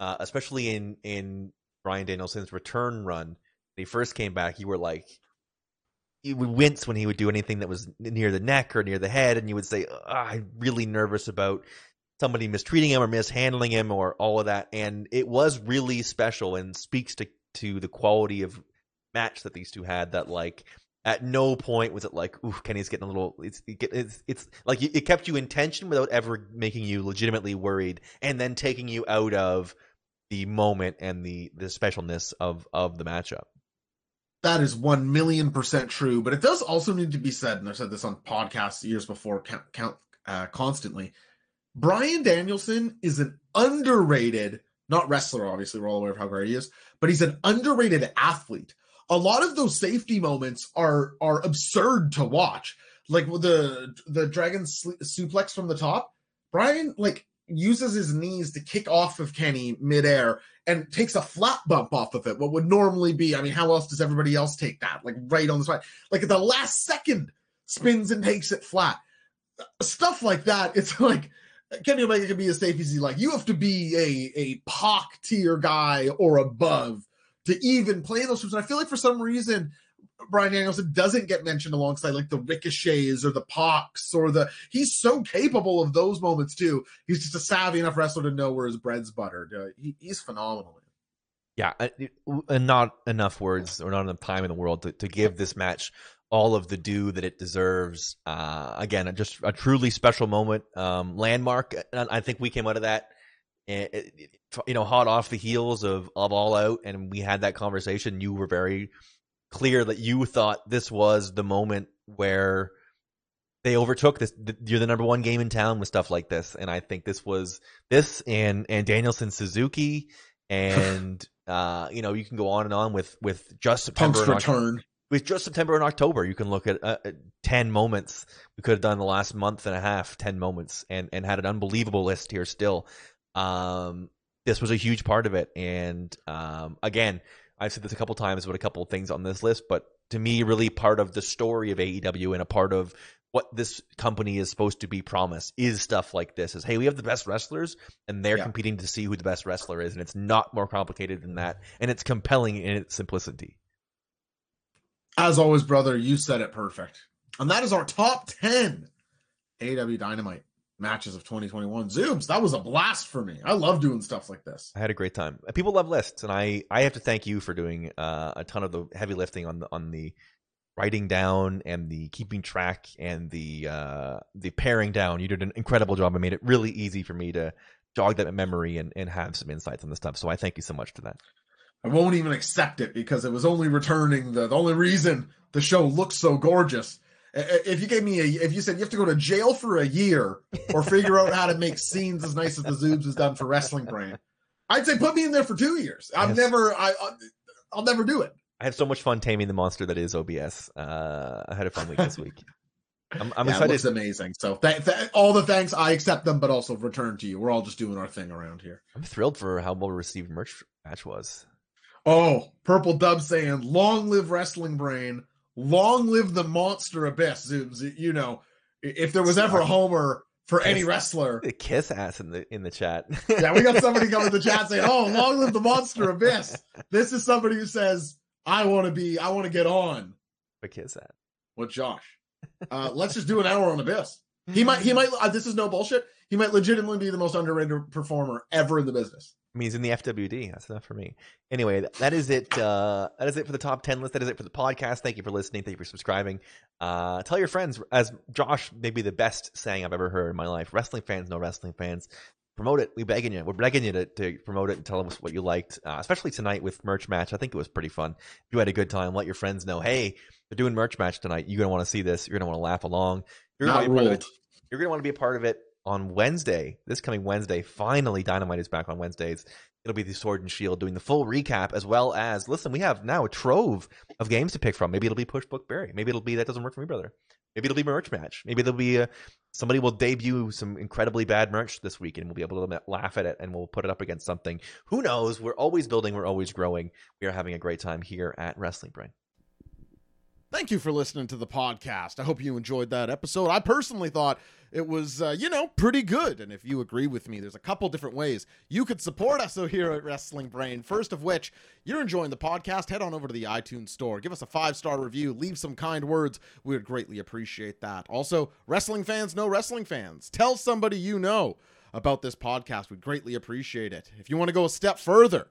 uh, especially in in Bryan Danielson's return run, when he first came back, you were like, you would wince when he would do anything that was near the neck or near the head, and you would say, oh, "I'm really nervous about." Somebody mistreating him or mishandling him or all of that, and it was really special and speaks to to the quality of match that these two had. That like at no point was it like, "Ooh, Kenny's getting a little." It's it's it's like it kept you in tension without ever making you legitimately worried, and then taking you out of the moment and the the specialness of of the matchup. That is one million percent true, but it does also need to be said, and I've said this on podcasts years before, count, count uh, constantly. Bryan Danielson is an underrated, not wrestler, obviously, we're all aware of how great he is, but he's an underrated athlete a lot of those safety moments are are absurd to watch. Like the the dragon suplex from the top, Bryan like uses his knees to kick off of Kenny midair and takes a flat bump off of it. What would normally be, I mean, how else does everybody else take that? Like right on the spot, like at the last second, spins and takes it flat. Stuff like that. It's like Kenny Omega can be as safe as he like. You have to be a a Pac tier guy or above to even play those moves. And I feel like for some reason, Bryan Danielson doesn't get mentioned alongside like the ricochets or the Pacs or the. He's so capable of those moments too. He's just a savvy enough wrestler to know where his bread's buttered. Uh, he, he's phenomenal. Yeah, and not enough words or not enough time in the world to, to give this match all of the due that it deserves. Uh, again, just a truly special moment, um, landmark. I think we came out of that you know, hot off the heels of of All Out, and we had that conversation. You were very clear that you thought this was the moment where they overtook this. You're the number one game in town with stuff like this, and I think this was this and and Danielson Suzuki, and uh, you know, you can go on and on with with just September Punk's return. With just September and October, you can look at, uh, at ten moments we could have done the last month and a half, ten moments, and and had an unbelievable list here still. Um, this was a huge part of it. And um, again, I've said this a couple times with a couple of things on this list, but to me, really part of the story of AEW and a part of what this company is supposed to be promised is stuff like this is hey we have the best wrestlers and they're yeah. competing to see who the best wrestler is and it's not more complicated than that and it's compelling in its simplicity as always brother you said it perfect and that is our top 10 AEW dynamite matches of 2021. zooms that was a blast for me. I love doing stuff like this. I had a great time. People love lists, and I I have to thank you for doing uh, a ton of the heavy lifting on the on the writing down and the keeping track and the uh, the paring down. You did an incredible job. I made it really easy for me to jog that memory and, and have some insights on the stuff. So I thank you so much for that. I won't even accept it because it was only returning the, the only reason the show looks so gorgeous if you gave me a, if you said you have to go to jail for a year or figure out how to make scenes as nice as the Zoobs has done for Wrestling Brain, I'd say put me in there for two years. I've yes. never, I, I'll never do it. I had so much fun taming the monster that is OBS. Uh, I had a fun week this week. I'm, I'm yeah, excited. It amazing. So th- th- all the thanks, I accept them, but also return to you. We're all just doing our thing around here. I'm thrilled for how well received merch match was. Oh, Purple Dub saying, "Long live Wrestling Brain." Long live the monster abyss. You know, if there was ever a homer for any wrestler, kiss ass in the in the chat. yeah, we got somebody coming in the chat saying, "Oh, long live the monster abyss." This is somebody who says, "I want to be, I want to get on." A kiss ass. What, Josh. Uh, let's just do an hour on abyss. He might, he might. Uh, this is no bullshit. He might legitimately be the most underrated performer ever in the business. I mean, he's in the FWD. That's enough for me. Anyway, that is it. Uh, that is it for the top 10 list. That is it for the podcast. Thank you for listening. Thank you for subscribing. Uh, tell your friends, as Josh, maybe the best saying I've ever heard in my life wrestling fans no wrestling fans. Promote it. We begging you. We're begging you to, to promote it and tell us what you liked, uh, especially tonight with merch match. I think it was pretty fun. If you had a good time, let your friends know. Hey, they're doing merch match tonight. You're gonna want to see this. You're gonna want to laugh along. You're Not you're gonna want to be a part of it on Wednesday, this coming Wednesday, finally Dynamite is back on Wednesdays. it'll be the Sword and Shield doing the full recap as well as listen. We have now a trove of games to pick from. Maybe it'll be Push Book Barry. Maybe it'll be that doesn't work for me, brother. Maybe it'll be merch match. Maybe there'll be a, somebody will debut some incredibly bad merch this week, and we'll be able to laugh at it, and we'll put it up against something. Who knows? We're always building. We're always growing. We are having a great time here at Wrestling Brain. Thank you for listening to the podcast. I hope you enjoyed that episode. I personally thought it was, uh, you know, pretty good. And if you agree with me, there's a couple different ways you could support us here at Wrestling Brain. First of which, you're enjoying the podcast, head on over to the iTunes store, give us a five star review, leave some kind words. We would greatly appreciate that. Also, wrestling fans know wrestling fans. Tell somebody you know about this podcast. We'd greatly appreciate it. If you want to go a step further,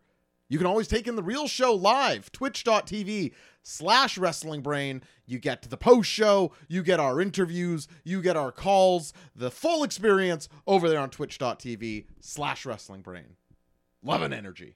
you can always take in the real show live, twitch.tv slash wrestling brain. You get to the post show, you get our interviews, you get our calls, the full experience over there on twitch.tv slash wrestling brain. Love and energy.